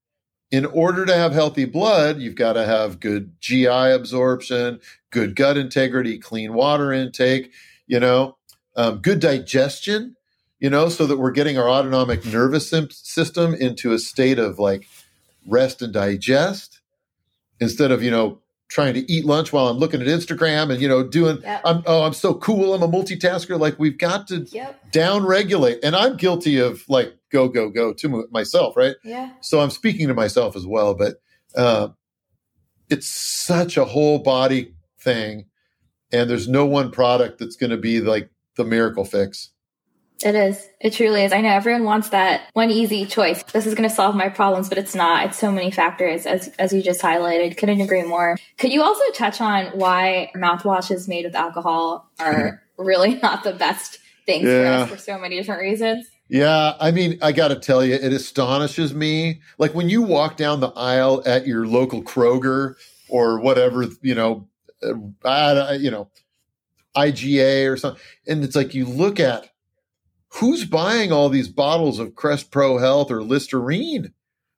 In order to have healthy blood, you've got to have good GI absorption, good gut integrity, clean water intake, you know, um, good digestion, you know, so that we're getting our autonomic nervous system into a state of like rest and digest instead of, you know, trying to eat lunch while I'm looking at Instagram and you know doing yep. I'm oh I'm so cool I'm a multitasker like we've got to yep. down regulate and I'm guilty of like go go go to myself right yeah so I'm speaking to myself as well but uh, it's such a whole body thing and there's no one product that's going to be like the miracle fix it is. It truly is. I know everyone wants that one easy choice. This is going to solve my problems, but it's not. It's so many factors, as as you just highlighted. Couldn't agree more. Could you also touch on why mouthwashes made with alcohol are really (laughs) not the best things yeah. for us for so many different reasons? Yeah, I mean, I got to tell you, it astonishes me. Like when you walk down the aisle at your local Kroger or whatever, you know, uh, you know, IGA or something, and it's like you look at who's buying all these bottles of Crest Pro Health or Listerine?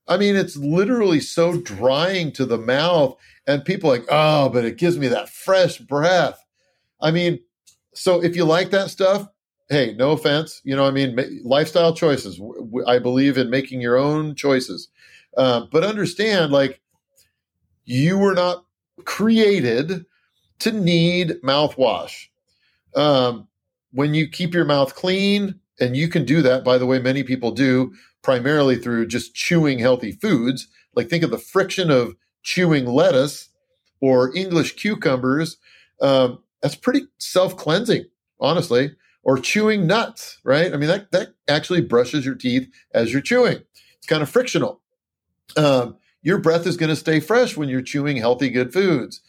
I mean, it's literally so drying to the mouth, and people like, oh, but it gives me that fresh breath. I mean, so if you like that stuff, hey, no offense, you know, I mean, lifestyle choices. I believe in making your own choices, uh, but understand, like, you were not created to need mouthwash. Um, when you keep your mouth clean, and you can do that, by the way, many people do primarily through just chewing healthy foods. Like think of the friction of chewing lettuce or English cucumbers. Um, that's pretty self cleansing, honestly. Or chewing nuts, right? I mean, that, that actually brushes your teeth as you're chewing. It's kind of frictional. Um, your breath is going to stay fresh when you're chewing healthy, good foods.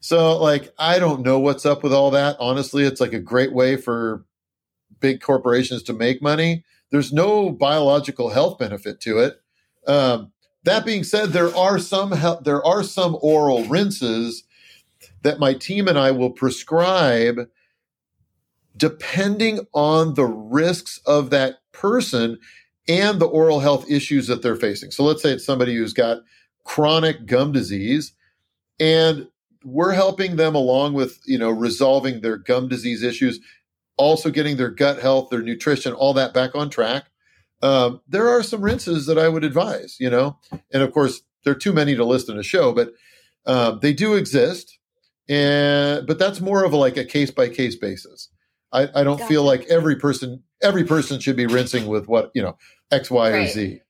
So, like, I don't know what's up with all that. Honestly, it's like a great way for big corporations to make money. There's no biological health benefit to it. Um, that being said, there are some he- there are some oral rinses that my team and I will prescribe depending on the risks of that person and the oral health issues that they're facing. So let's say it's somebody who's got chronic gum disease and we're helping them along with, you know, resolving their gum disease issues also getting their gut health, their nutrition, all that back on track. Um, there are some rinses that I would advise, you know, and of course there are too many to list in a show, but uh, they do exist, and but that's more of a, like a case by case basis. I, I don't gotcha. feel like every person every person should be rinsing with what you know X, Y, right. or Z.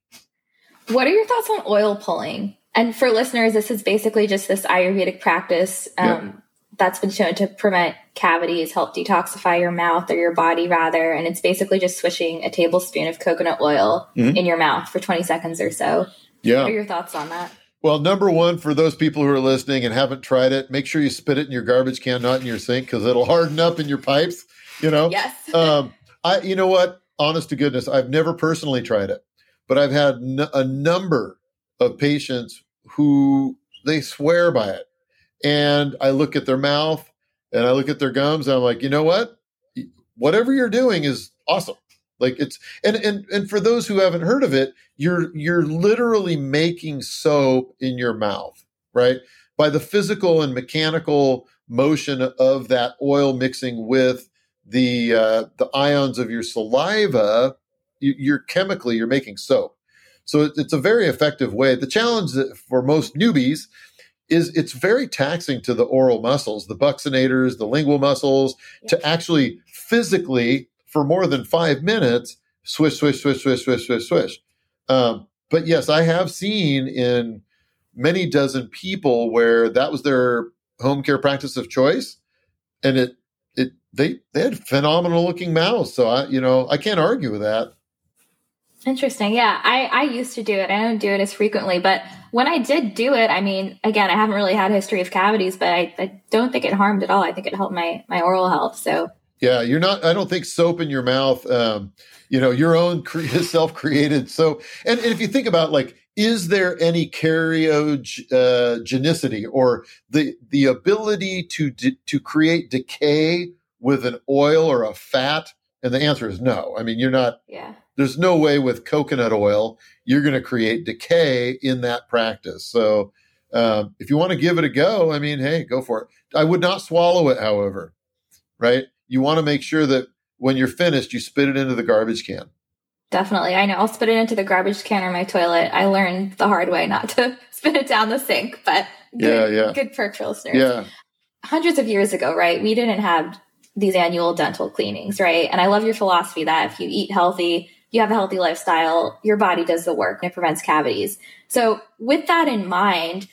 What are your thoughts on oil pulling? And for listeners, this is basically just this Ayurvedic practice um, that's been shown to prevent cavities, help detoxify your mouth or your body rather. And it's basically just swishing a tablespoon of coconut oil mm-hmm. in your mouth for 20 seconds or so. Yeah. What are your thoughts on that? Well, number one, for those people who are listening and haven't tried it, make sure you spit it in your garbage can, not in your sink, because it'll (laughs) harden up in your pipes. You know. Yes. (laughs) um, I, you know what? Honest to goodness, I've never personally tried it, but I've had n- a number of patients who they swear by it and I look at their mouth and I look at their gums and I'm like, you know what? Whatever you're doing is awesome. Like it's and and and for those who haven't heard of it, you're you're literally making soap in your mouth, right? By the physical and mechanical motion of that oil mixing with the uh, the ions of your saliva, you, are chemically you're making soap. So it's a very effective way. The challenge for most newbies is it's very taxing to the oral muscles, the buccinators, the lingual muscles, to actually physically for more than five minutes, swish, swish, swish, swish, swish, swish, swish. Um, but yes, I have seen in many dozen people where that was their home care practice of choice, and it it they they had phenomenal looking mouths. So I you know I can't argue with that. Interesting. Yeah, I I used to do it. I don't do it as frequently, but when I did do it, I mean, again, I haven't really had a history of cavities, but I, I don't think it harmed at all. I think it helped my my oral health. So yeah, you're not. I don't think soap in your mouth. Um, you know, your own cre- (laughs) self-created soap. And, and if you think about like, is there any cariogenicity uh, or the the ability to de- to create decay with an oil or a fat? And the answer is no. I mean, you're not. Yeah. There's no way with coconut oil you're going to create decay in that practice. So, um, if you want to give it a go, I mean, hey, go for it. I would not swallow it, however. Right? you want to make sure that when you're finished, you spit it into the garbage can. Definitely. I know. I'll spit it into the garbage can or my toilet. I learned the hard way not to (laughs) spit it down the sink, but good, yeah, yeah. good perk for listeners. Yeah. Hundreds of years ago, right? We didn't have these annual dental cleanings, right? And I love your philosophy that if you eat healthy, you have a healthy lifestyle, your body does the work and it prevents cavities. So with that in mind,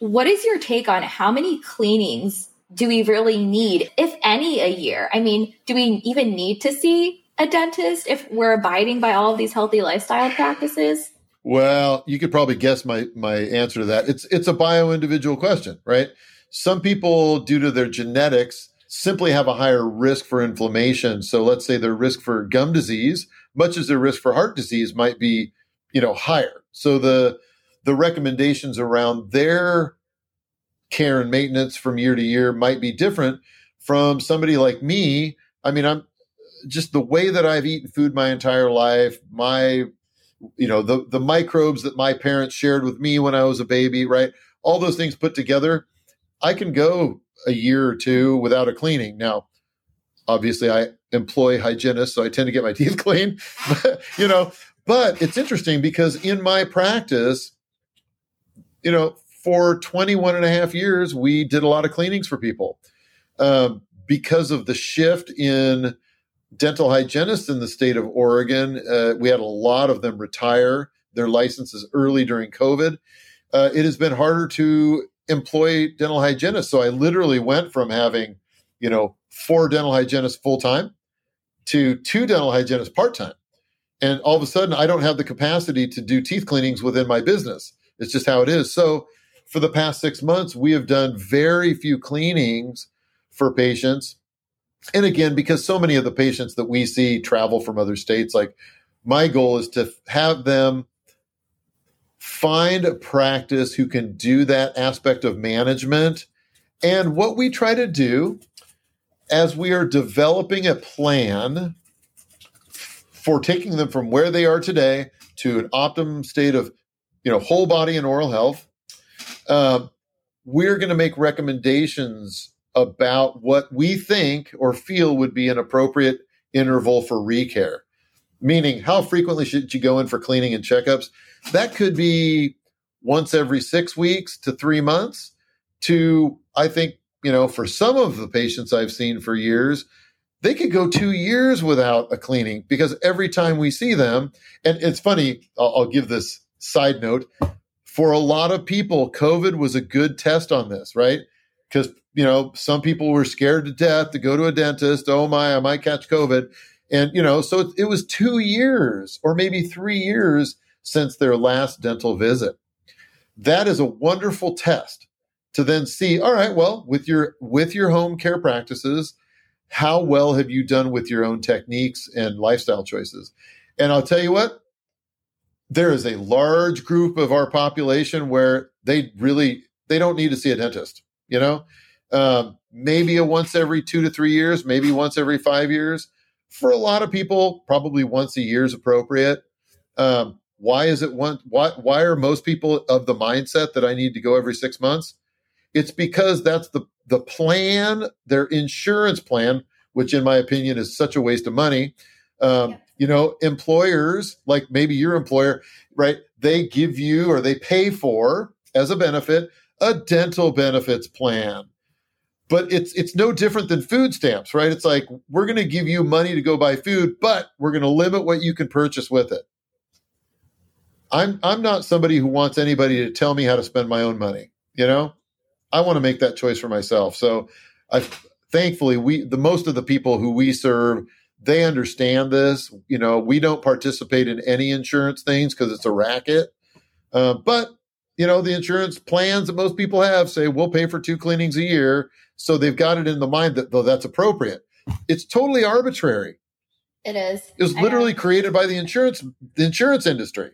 what is your take on how many cleanings do we really need, if any, a year? I mean, do we even need to see a dentist if we're abiding by all of these healthy lifestyle practices? Well, you could probably guess my my answer to that. It's it's a bio individual question, right? Some people, due to their genetics, simply have a higher risk for inflammation. So let's say their risk for gum disease, much as their risk for heart disease, might be, you know, higher. So the the recommendations around their care and maintenance from year to year might be different from somebody like me. I mean, I'm just the way that I've eaten food my entire life, my you know, the the microbes that my parents shared with me when I was a baby, right? All those things put together, I can go a year or two without a cleaning. Now, obviously I employ hygienists, so I tend to get my (laughs) teeth clean, you know, but it's interesting because in my practice, you know, for 21 and a half years, we did a lot of cleanings for people. Um, because of the shift in dental hygienists in the state of Oregon, uh, we had a lot of them retire their licenses early during COVID. Uh, it has been harder to employ dental hygienists. So I literally went from having, you know, four dental hygienists full time to two dental hygienists part time. And all of a sudden, I don't have the capacity to do teeth cleanings within my business. It's just how it is. So for the past six months, we have done very few cleanings for patients. And again, because so many of the patients that we see travel from other states, like my goal is to have them find a practice who can do that aspect of management. And what we try to do as we are developing a plan for taking them from where they are today to an optimum state of you know whole body and oral health uh, we're going to make recommendations about what we think or feel would be an appropriate interval for recare. Meaning, how frequently should you go in for cleaning and checkups? That could be once every six weeks to three months, to, I think, you know, for some of the patients I've seen for years, they could go two years without a cleaning because every time we see them, and it's funny, I'll, I'll give this side note for a lot of people, COVID was a good test on this, right? Because, you know, some people were scared to death to go to a dentist. Oh my, I might catch COVID. And, you know, so it, it was two years or maybe three years since their last dental visit. That is a wonderful test to then see, all right, well, with your with your home care practices, how well have you done with your own techniques and lifestyle choices? And I'll tell you what, there is a large group of our population where they really they don't need to see a dentist you know um, maybe a once every two to three years maybe once every five years for a lot of people probably once a year is appropriate um, why is it one why why are most people of the mindset that i need to go every six months it's because that's the the plan their insurance plan which in my opinion is such a waste of money um, yeah you know, employers, like maybe your employer, right? They give you or they pay for as a benefit a dental benefits plan. But it's it's no different than food stamps, right? It's like we're going to give you money to go buy food, but we're going to limit what you can purchase with it. I'm I'm not somebody who wants anybody to tell me how to spend my own money. You know, I want to make that choice for myself. So, I thankfully we the most of the people who we serve they understand this. You know, we don't participate in any insurance things because it's a racket. Uh, but you know, the insurance plans that most people have say we'll pay for two cleanings a year, so they've got it in the mind that though that's appropriate. It's totally arbitrary. It is. It was literally created by the insurance the insurance industry.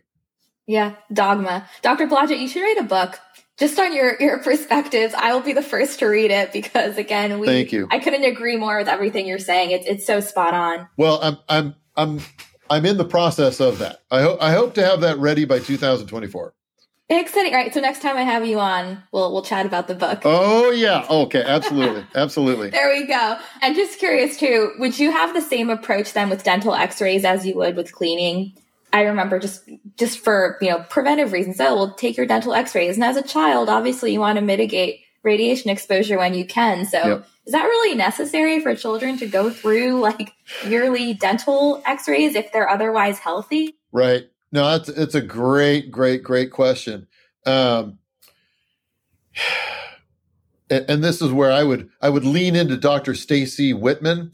Yeah, dogma. Dr. Blodgett, you should write a book just on your your perspectives. I will be the first to read it because again, we Thank you. I couldn't agree more with everything you're saying. It's it's so spot on. Well, I'm I'm I'm I'm in the process of that. I hope I hope to have that ready by 2024. Exciting. All right. So next time I have you on, we'll we'll chat about the book. Oh yeah. Oh, okay. Absolutely. (laughs) absolutely. There we go. And just curious too, would you have the same approach then with dental x-rays as you would with cleaning? I remember just just for you know preventive reasons. Oh, we'll take your dental X-rays, and as a child, obviously you want to mitigate radiation exposure when you can. So, yep. is that really necessary for children to go through like yearly dental X-rays if they're otherwise healthy? Right. No, that's it's a great, great, great question. Um, (sighs) and, this is where I would I would lean into Dr. Staci Whitman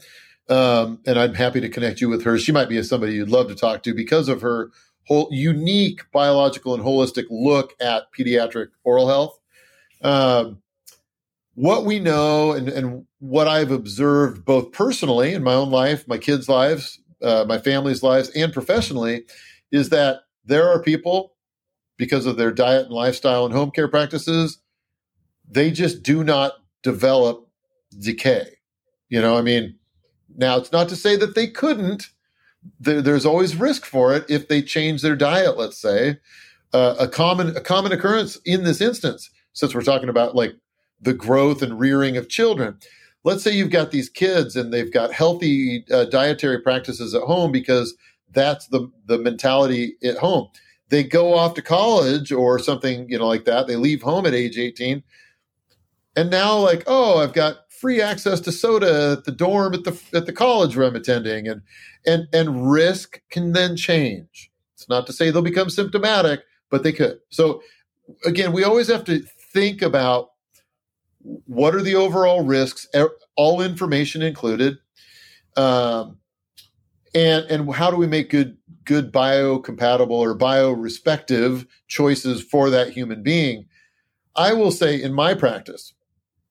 um, and I'm happy to connect you with her. She might be somebody you'd love to talk to because of her whole unique biological and holistic look at pediatric oral health. Um, what we know and, and, what I've observed both personally in my own life, my kids' lives, uh, my family's lives, and professionally, is that there are people because of their diet and lifestyle and home care practices, they just do not develop decay. You know, I mean, now, it's not to say that they couldn't. There, there's always risk for it if they change their diet. Let's say uh, a common a common occurrence in this instance, since we're talking about like the growth and rearing of children. Let's say you've got these kids and they've got healthy uh, dietary practices at home because that's the the mentality at home. They go off to college or something, you know, like that. They leave home at age 18. And now like, oh, I've got free access to soda at the dorm at the at the college where I'm attending, and and and risk can then change. It's not to say they'll become symptomatic, but they could. So again, we always have to think about what are the overall risks, all information included, um, and and how do we make good good biocompatible or bio-respective choices for that human being. I will say in my practice,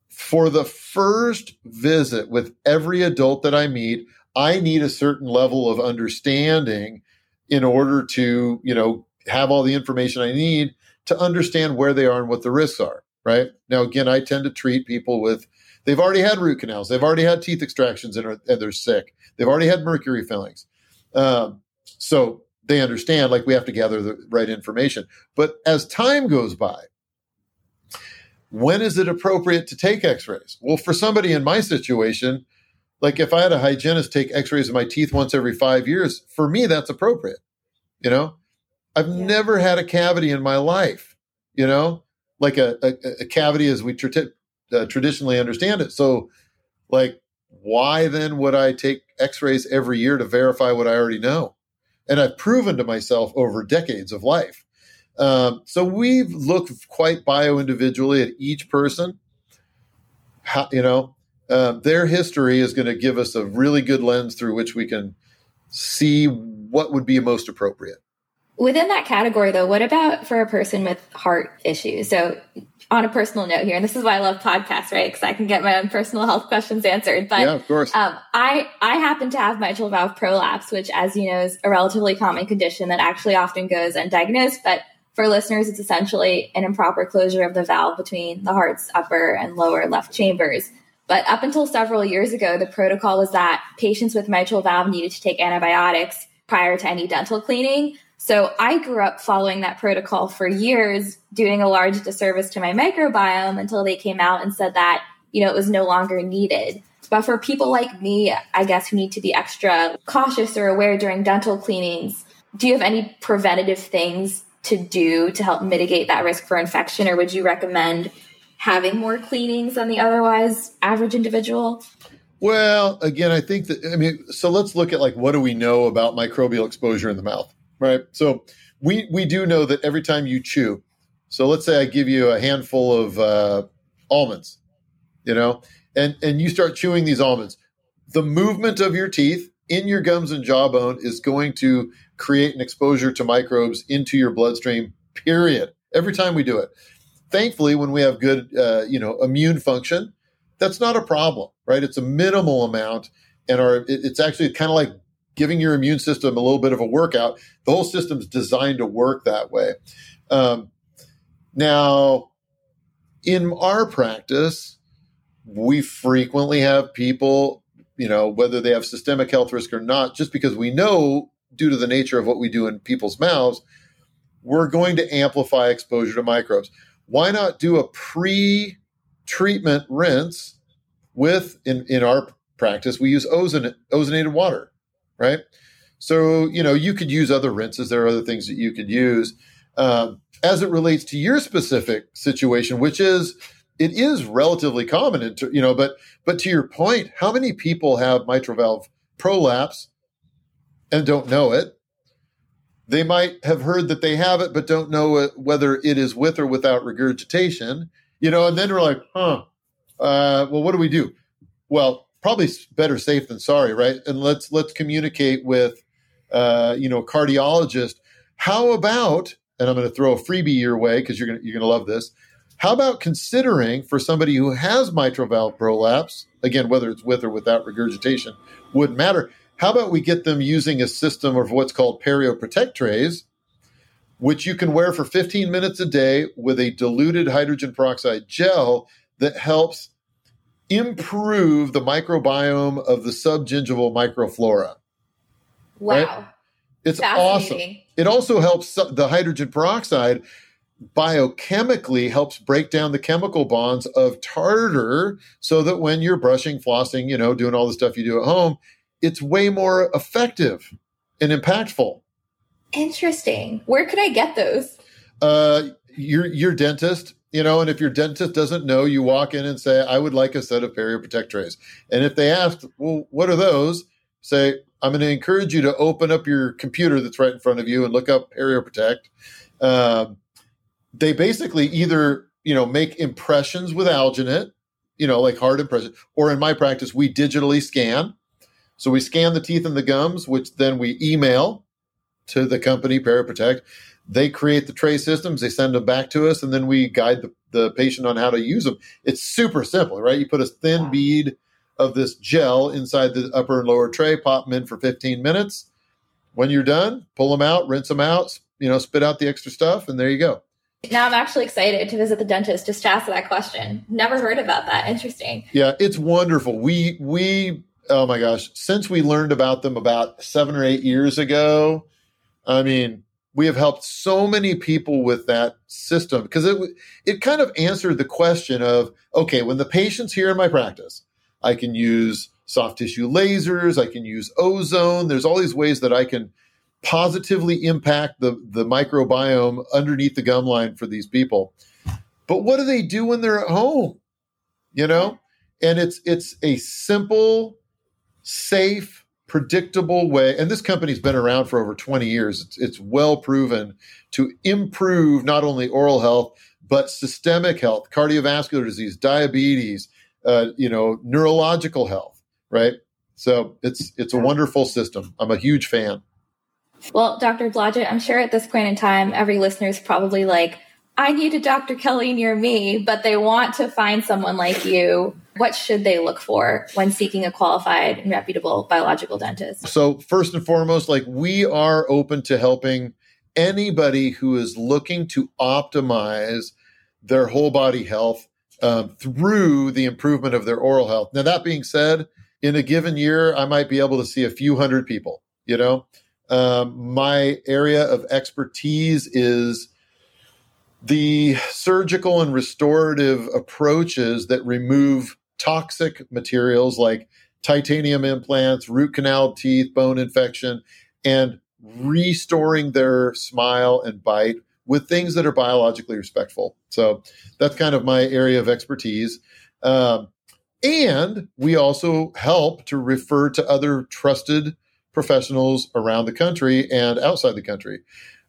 for the first visit with every adult that I meet, I need a certain level of understanding in order to, you know, have all the information I need to understand where they are and what the risks are. Right now, again, I tend to treat people with they've already had root canals, they've already had teeth extractions, and, are, and they're sick. They've already had mercury fillings, um, so they understand. Like we have to gather the right information. But as time goes by, when is it appropriate to take x-rays well for somebody in my situation like if i had a hygienist take x-rays of my teeth once every five years for me that's appropriate you know i've yeah. never had a cavity in my life you know like a, a, a cavity as we tra- uh, traditionally understand it so like why then would i take x-rays every year to verify what i already know and i've proven to myself over decades of life um, so we've looked quite bio individually at each person. How, you know, uh, their history is going to give us a really good lens through which we can see what would be most appropriate. Within that category, though, what about for a person with heart issues? So, on a personal note here, and this is why I love podcasts, right? Because I can get my own personal health (laughs) questions answered. But yeah, of course. Um, I I happen to have mitral valve prolapse, which, as you know, is a relatively common condition that actually often goes undiagnosed, but for listeners, it's essentially an improper closure of the valve between the heart's upper and lower left chambers. But up until several years ago, the protocol was that patients with mitral valve needed to take antibiotics prior to any dental cleaning. So I grew up following that protocol for years, doing a large disservice to my microbiome until they came out and said that, you know, it was no longer needed. But for people like me, I guess who need to be extra cautious or aware during dental cleanings, do you have any preventative things to do to help mitigate that risk for infection, or would you recommend having more cleanings than the otherwise average individual? Well, again, I think that, I mean, so let's look at like what do we know about microbial exposure in the mouth, right? So we, we do know that every time you chew, so let's say I give you a handful of uh, almonds, you know, and, and you start chewing these almonds, the movement of your teeth in your gums and jawbone is going to create an exposure to microbes into your bloodstream, period. Every time we do it. Thankfully, when we have good, uh, you know, immune function, that's not a problem, right? It's a minimal amount, and our it, it's actually kind of like giving your immune system a little bit of a workout. The whole system's designed to work that way. Um, now, in our practice, we frequently have people, you know, whether they have systemic health risk or not, just because we know due to the nature of what we do in people's mouths, we're going to amplify exposure to microbes. Why not do a pre treatment rinse with, in, in our practice, we use ozone, ozonated water, right? So, you know, you could use other rinses. There are other things that you could use. Um, as it relates to your specific situation, which is, it is relatively common, in, you know, but but to your point, how many people have mitral valve prolapse and don't know it? They might have heard that they have it, but don't know whether it is with or without regurgitation. You know, and then we're like, huh, uh, well, what do we do? Well, probably better safe than sorry, right? And let's let's communicate with, uh, you know, cardiologist. How about? And I'm going to throw a freebie your way because you're going you're going to love this. How about considering for somebody who has mitral valve prolapse, again, whether it's with or without regurgitation, wouldn't matter. How about we get them using a system of what's called perio protect trays, which you can wear for 15 minutes a day with a diluted hydrogen peroxide gel that helps improve the microbiome of the subgingival microflora. Wow. Right? It's awesome. It also helps the hydrogen peroxide biochemically helps break down the chemical bonds of tartar so that when you're brushing, flossing, you know, doing all the stuff you do at home, it's way more effective and impactful. Interesting. Where could I get those? Uh, your your dentist, you know, and if your dentist doesn't know, you walk in and say, "I would like a set of Perio Protect trays." And if they ask, "Well, what are those?" Say, "I'm going to encourage you to open up your computer that's right in front of you and look up Perio Protect." Um, they basically either you know make impressions with alginate, you know, like hard impression, or in my practice, we digitally scan so we scan the teeth and the gums, which then we email to the company, PerioProtect. They create the tray systems, they send them back to us, and then we guide the, the patient on how to use them. It's super simple, right? You put a thin bead of this gel inside the upper and lower tray, pop them in for 15 minutes. When you're done, pull them out, rinse them out, you know, spit out the extra stuff, and there you go. Now I'm actually excited to visit the dentist just to ask that question. Never heard about that. Interesting. Yeah, it's wonderful. We we oh my gosh, since we learned about them about seven or eight years ago, I mean, we have helped so many people with that system because it it kind of answered the question of okay, when the patient's here in my practice, I can use soft tissue lasers, I can use ozone. There's all these ways that I can positively impact the the microbiome underneath the gum line for these people. But what do they do when they're at home? You know? And it's it's a simple safe, predictable way. And this company's been around for over 20 years. It's, it's well proven to improve not only oral health, but systemic health, cardiovascular disease, diabetes, uh, you know, neurological health, right? So it's it's a wonderful system. I'm a huge fan. Well, Dr. Blodgett, I'm sure at this point in time, every listener is probably like, I need a Dr. Kelly near me, but they want to find someone like you. What should they look for when seeking a qualified and reputable biological dentist? So, first and foremost, like we are open to helping anybody who is looking to optimize their whole body health um, through the improvement of their oral health. Now, that being said, in a given year, I might be able to see a few hundred people, you know? Um, my area of expertise is the surgical and restorative approaches that remove toxic materials like titanium implants, root canal teeth, bone infection, and restoring their smile and bite with things that are biologically respectful. So that's kind of my area of expertise. Um, and we also help to refer to other trusted professionals around the country and outside the country.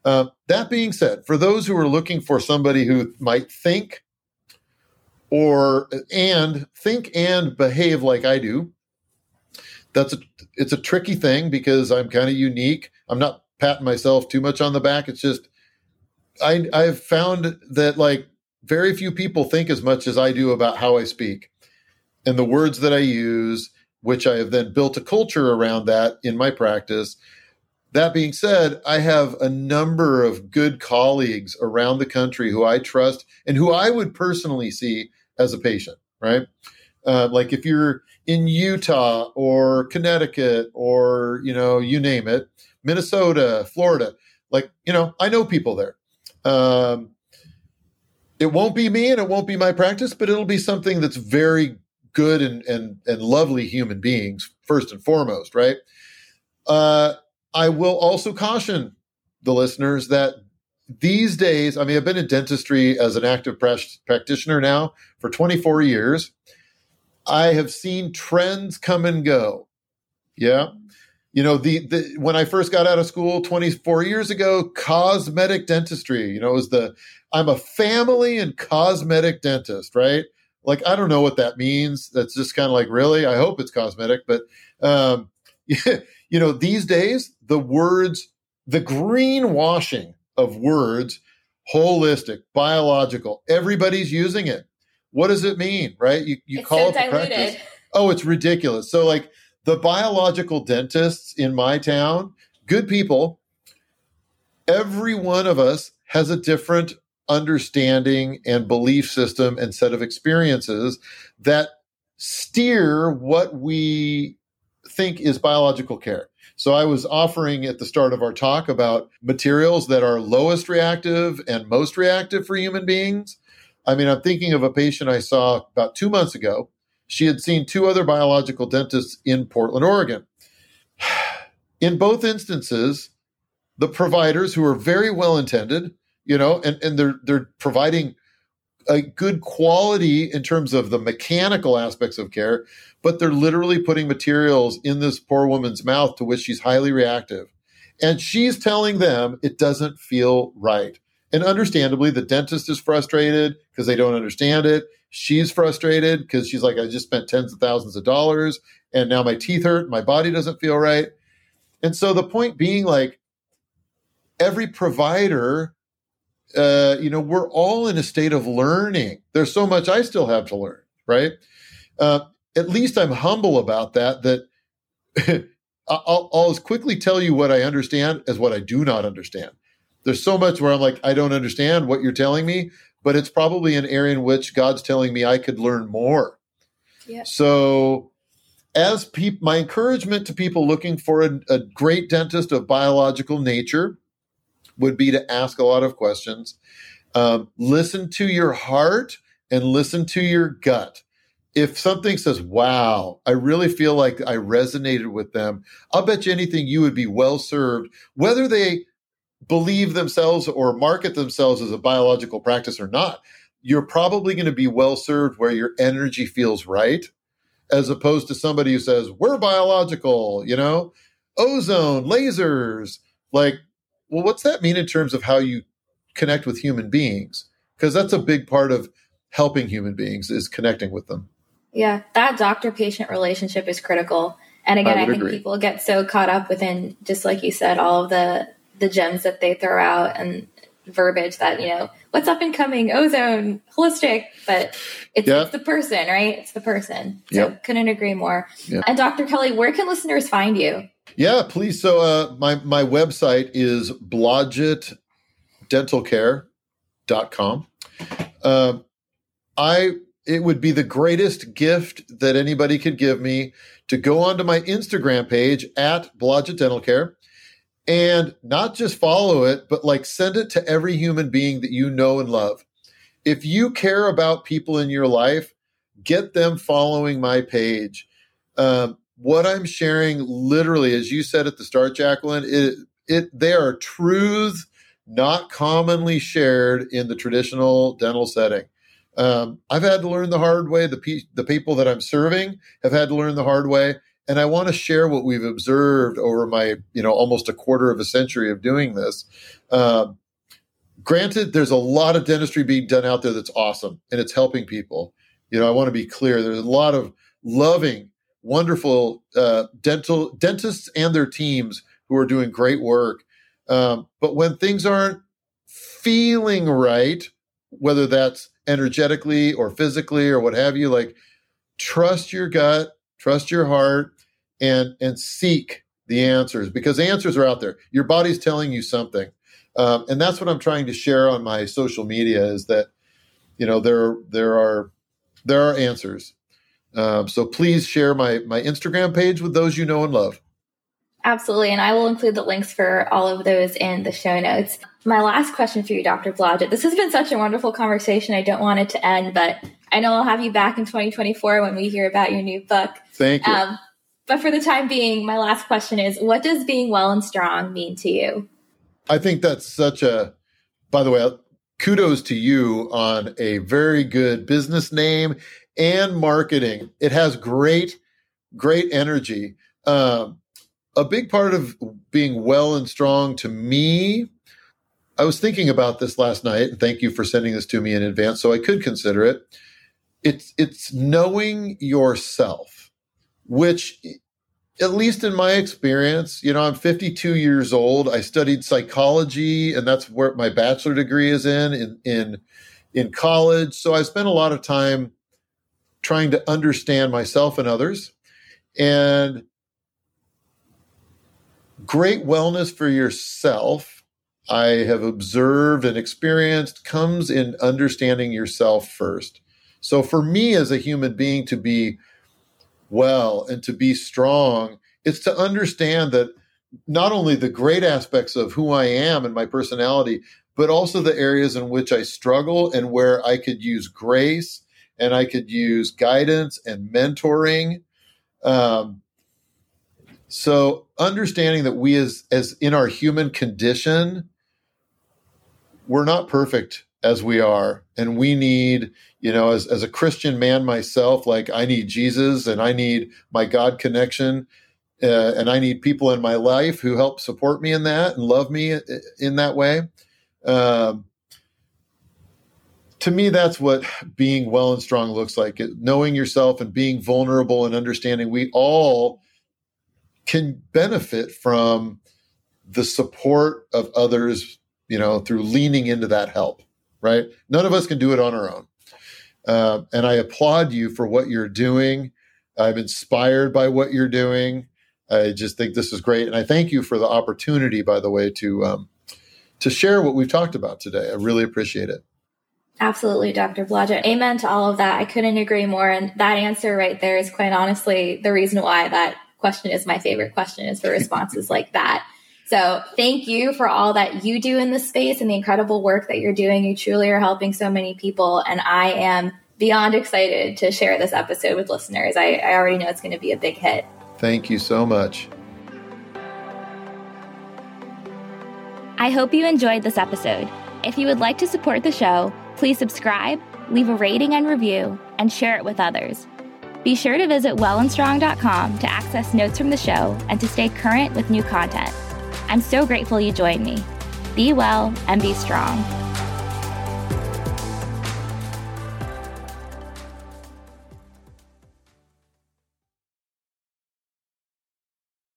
Uh, that being said, for those who are looking for somebody who might think or and think and behave like I do, that's a, it's a tricky thing because I'm kind of unique. I'm not patting myself too much on the back. It's just I I've found that like very few people think as much as I do about how I speak and the words that I use, which I have then built a culture around that in my practice. That being said, I have a number of good colleagues around the country who I trust and who I would personally see as a patient, right? Uh, like if you're in Utah or Connecticut or, you know, you name it, Minnesota, Florida, like, you know, I know people there. Um, it won't be me and it won't be my practice, but it'll be something that's very good and and and lovely human beings first and foremost, right? Uh, I will also caution the listeners that these days, I mean, I've been in dentistry as an active practitioner now for 24 years. I have seen trends come and go. Yeah. You know, the, the when I first got out of school 24 years ago, cosmetic dentistry, you know, was the I'm a family and cosmetic dentist, right? like I don't know what that means. That's just kind of like really. I hope it's cosmetic, but um, (laughs) you know, these days the words, the greenwashing of words, holistic, biological, everybody's using it. What does it mean, right? You you it's call so it practice. Oh, it's ridiculous. So like the biological dentists in my town, good people. Every one of us has a different understanding and belief system and set of experiences that steer what we think is biological care. So I was offering at the start of our talk about materials that are lowest reactive and most reactive for human beings. I mean, I'm thinking of a patient I saw about two months ago. She had seen two other biological dentists in Portland, Oregon. (sighs) In both instances, the providers who are very well intended you know, and, and they're they're providing a good quality in terms of the mechanical aspects of care, but they're literally putting materials in this poor woman's mouth to which she's highly reactive. And she's telling them it doesn't feel right. And understandably, the dentist is frustrated because they don't understand it. She's frustrated because she's like, I just spent tens of thousands of dollars and now my teeth hurt, my body doesn't feel right. And so the point being, like, every provider uh, you know, we're all in a state of learning. There's so much I still have to learn, right? Uh, at least I'm humble about that. That (laughs) I'll, I'll as quickly tell you what I understand as what I do not understand. There's so much where I'm like, I don't understand what you're telling me, but it's probably an area in which God's telling me I could learn more. Yeah. So, as pe- my encouragement to people looking for a, a great dentist of biological nature, would be to ask a lot of questions. Um, listen to your heart and listen to your gut. If something says, wow, I really feel like I resonated with them, I'll bet you anything you would be well served, whether they believe themselves or market themselves as a biological practice or not. You're probably going to be well served where your energy feels right, as opposed to somebody who says, we're biological, you know, ozone, lasers. Like well, what's that mean in terms of how you connect with human beings? Because that's a big part of helping human beings is connecting with them. Yeah, that doctor patient relationship is critical. And again, I, I think agree. people get so caught up within just like you said, all of the the gems that they throw out and verbiage that, you know, what's up and coming, ozone, holistic, but it's, yep. it's the person, right? It's the person. So yep. couldn't agree more. Yep. And Dr. Kelly, where can listeners find you? Yeah, please. So uh, my my website is blodgettdentalcare.com. Uh, I it would be the greatest gift that anybody could give me to go onto my Instagram page at Blodgett Dental Care and not just follow it, but like send it to every human being that you know and love. If you care about people in your life, get them following my page. Um, what I'm sharing literally, as you said at the start, Jacqueline, it, it they are truths not commonly shared in the traditional dental setting. Um, I've had to learn the hard way. The, pe- the people that I'm serving have had to learn the hard way. And I want to share what we've observed over my, you know, almost a quarter of a century of doing this. Um, granted, there's a lot of dentistry being done out there that's awesome and it's helping people. You know, I want to be clear. There's a lot of loving, wonderful uh, dental dentists and their teams who are doing great work. Um, but when things aren't feeling right, whether that's energetically or physically or what have you, like trust your gut, trust your heart, and and seek the answers because answers are out there. Your body's telling you something, um, and that's what I'm trying to share on my social media. Is that you know there there are there are answers. Um, so please share my my Instagram page with those you know and love. Absolutely. And I will include the links for all of those in the show notes. My last question for you, Dr. Blodgett. This has been such a wonderful conversation. I don't want it to end, but I know I'll have you back in 2024 when we hear about your new book. Thank you. Um, but for the time being, my last question is what does being well and strong mean to you? I think that's such a, by the way, kudos to you on a very good business name and marketing. It has great, great energy. Um, a big part of being well and strong to me i was thinking about this last night and thank you for sending this to me in advance so i could consider it it's it's knowing yourself which at least in my experience you know i'm 52 years old i studied psychology and that's where my bachelor degree is in in in, in college so i spent a lot of time trying to understand myself and others and great wellness for yourself, I have observed and experienced, comes in understanding yourself first. So, for me as a human being to be well and to be strong, it's to understand that not only the great aspects of who I am and my personality, but also the areas in which I struggle and where I could use grace and I could use guidance and mentoring. Um, so understanding that we as as in our human condition, we're not perfect as we are. And we need, you know, as, as a Christian man myself, like I need Jesus and I need my God connection. Uh, and I need people in my life who help support me in that and love me in that way. Um, to me, that's what being well and strong looks like. knowing yourself and being vulnerable and understanding we all can benefit from the support of others, you know, through leaning into that help, right? None of us can do it on our own. Uh, and I applaud you for what you're doing. I'm inspired by what you're doing. I just think this is great, and I thank you for the opportunity, by the way, to um, to share what we've talked about today. I really appreciate it. Absolutely, Dr. Blodgett. Amen to all of that. I couldn't agree more. And that answer right there is quite honestly the reason why that question is my favorite question is for responses (laughs) like that. So thank you for all that you do in this space and the incredible work that you're doing. You truly are helping so many people. And I am beyond excited to share this episode with listeners. I, I already know it's going to be a big hit. Thank you so much. I hope you enjoyed this episode. If you would like to support the show, please subscribe, leave a rating and review, and share it with others. Be sure to visit wellandstrong.com to access notes from the show and to stay current with new content. I'm so grateful you joined me. Be well and be strong.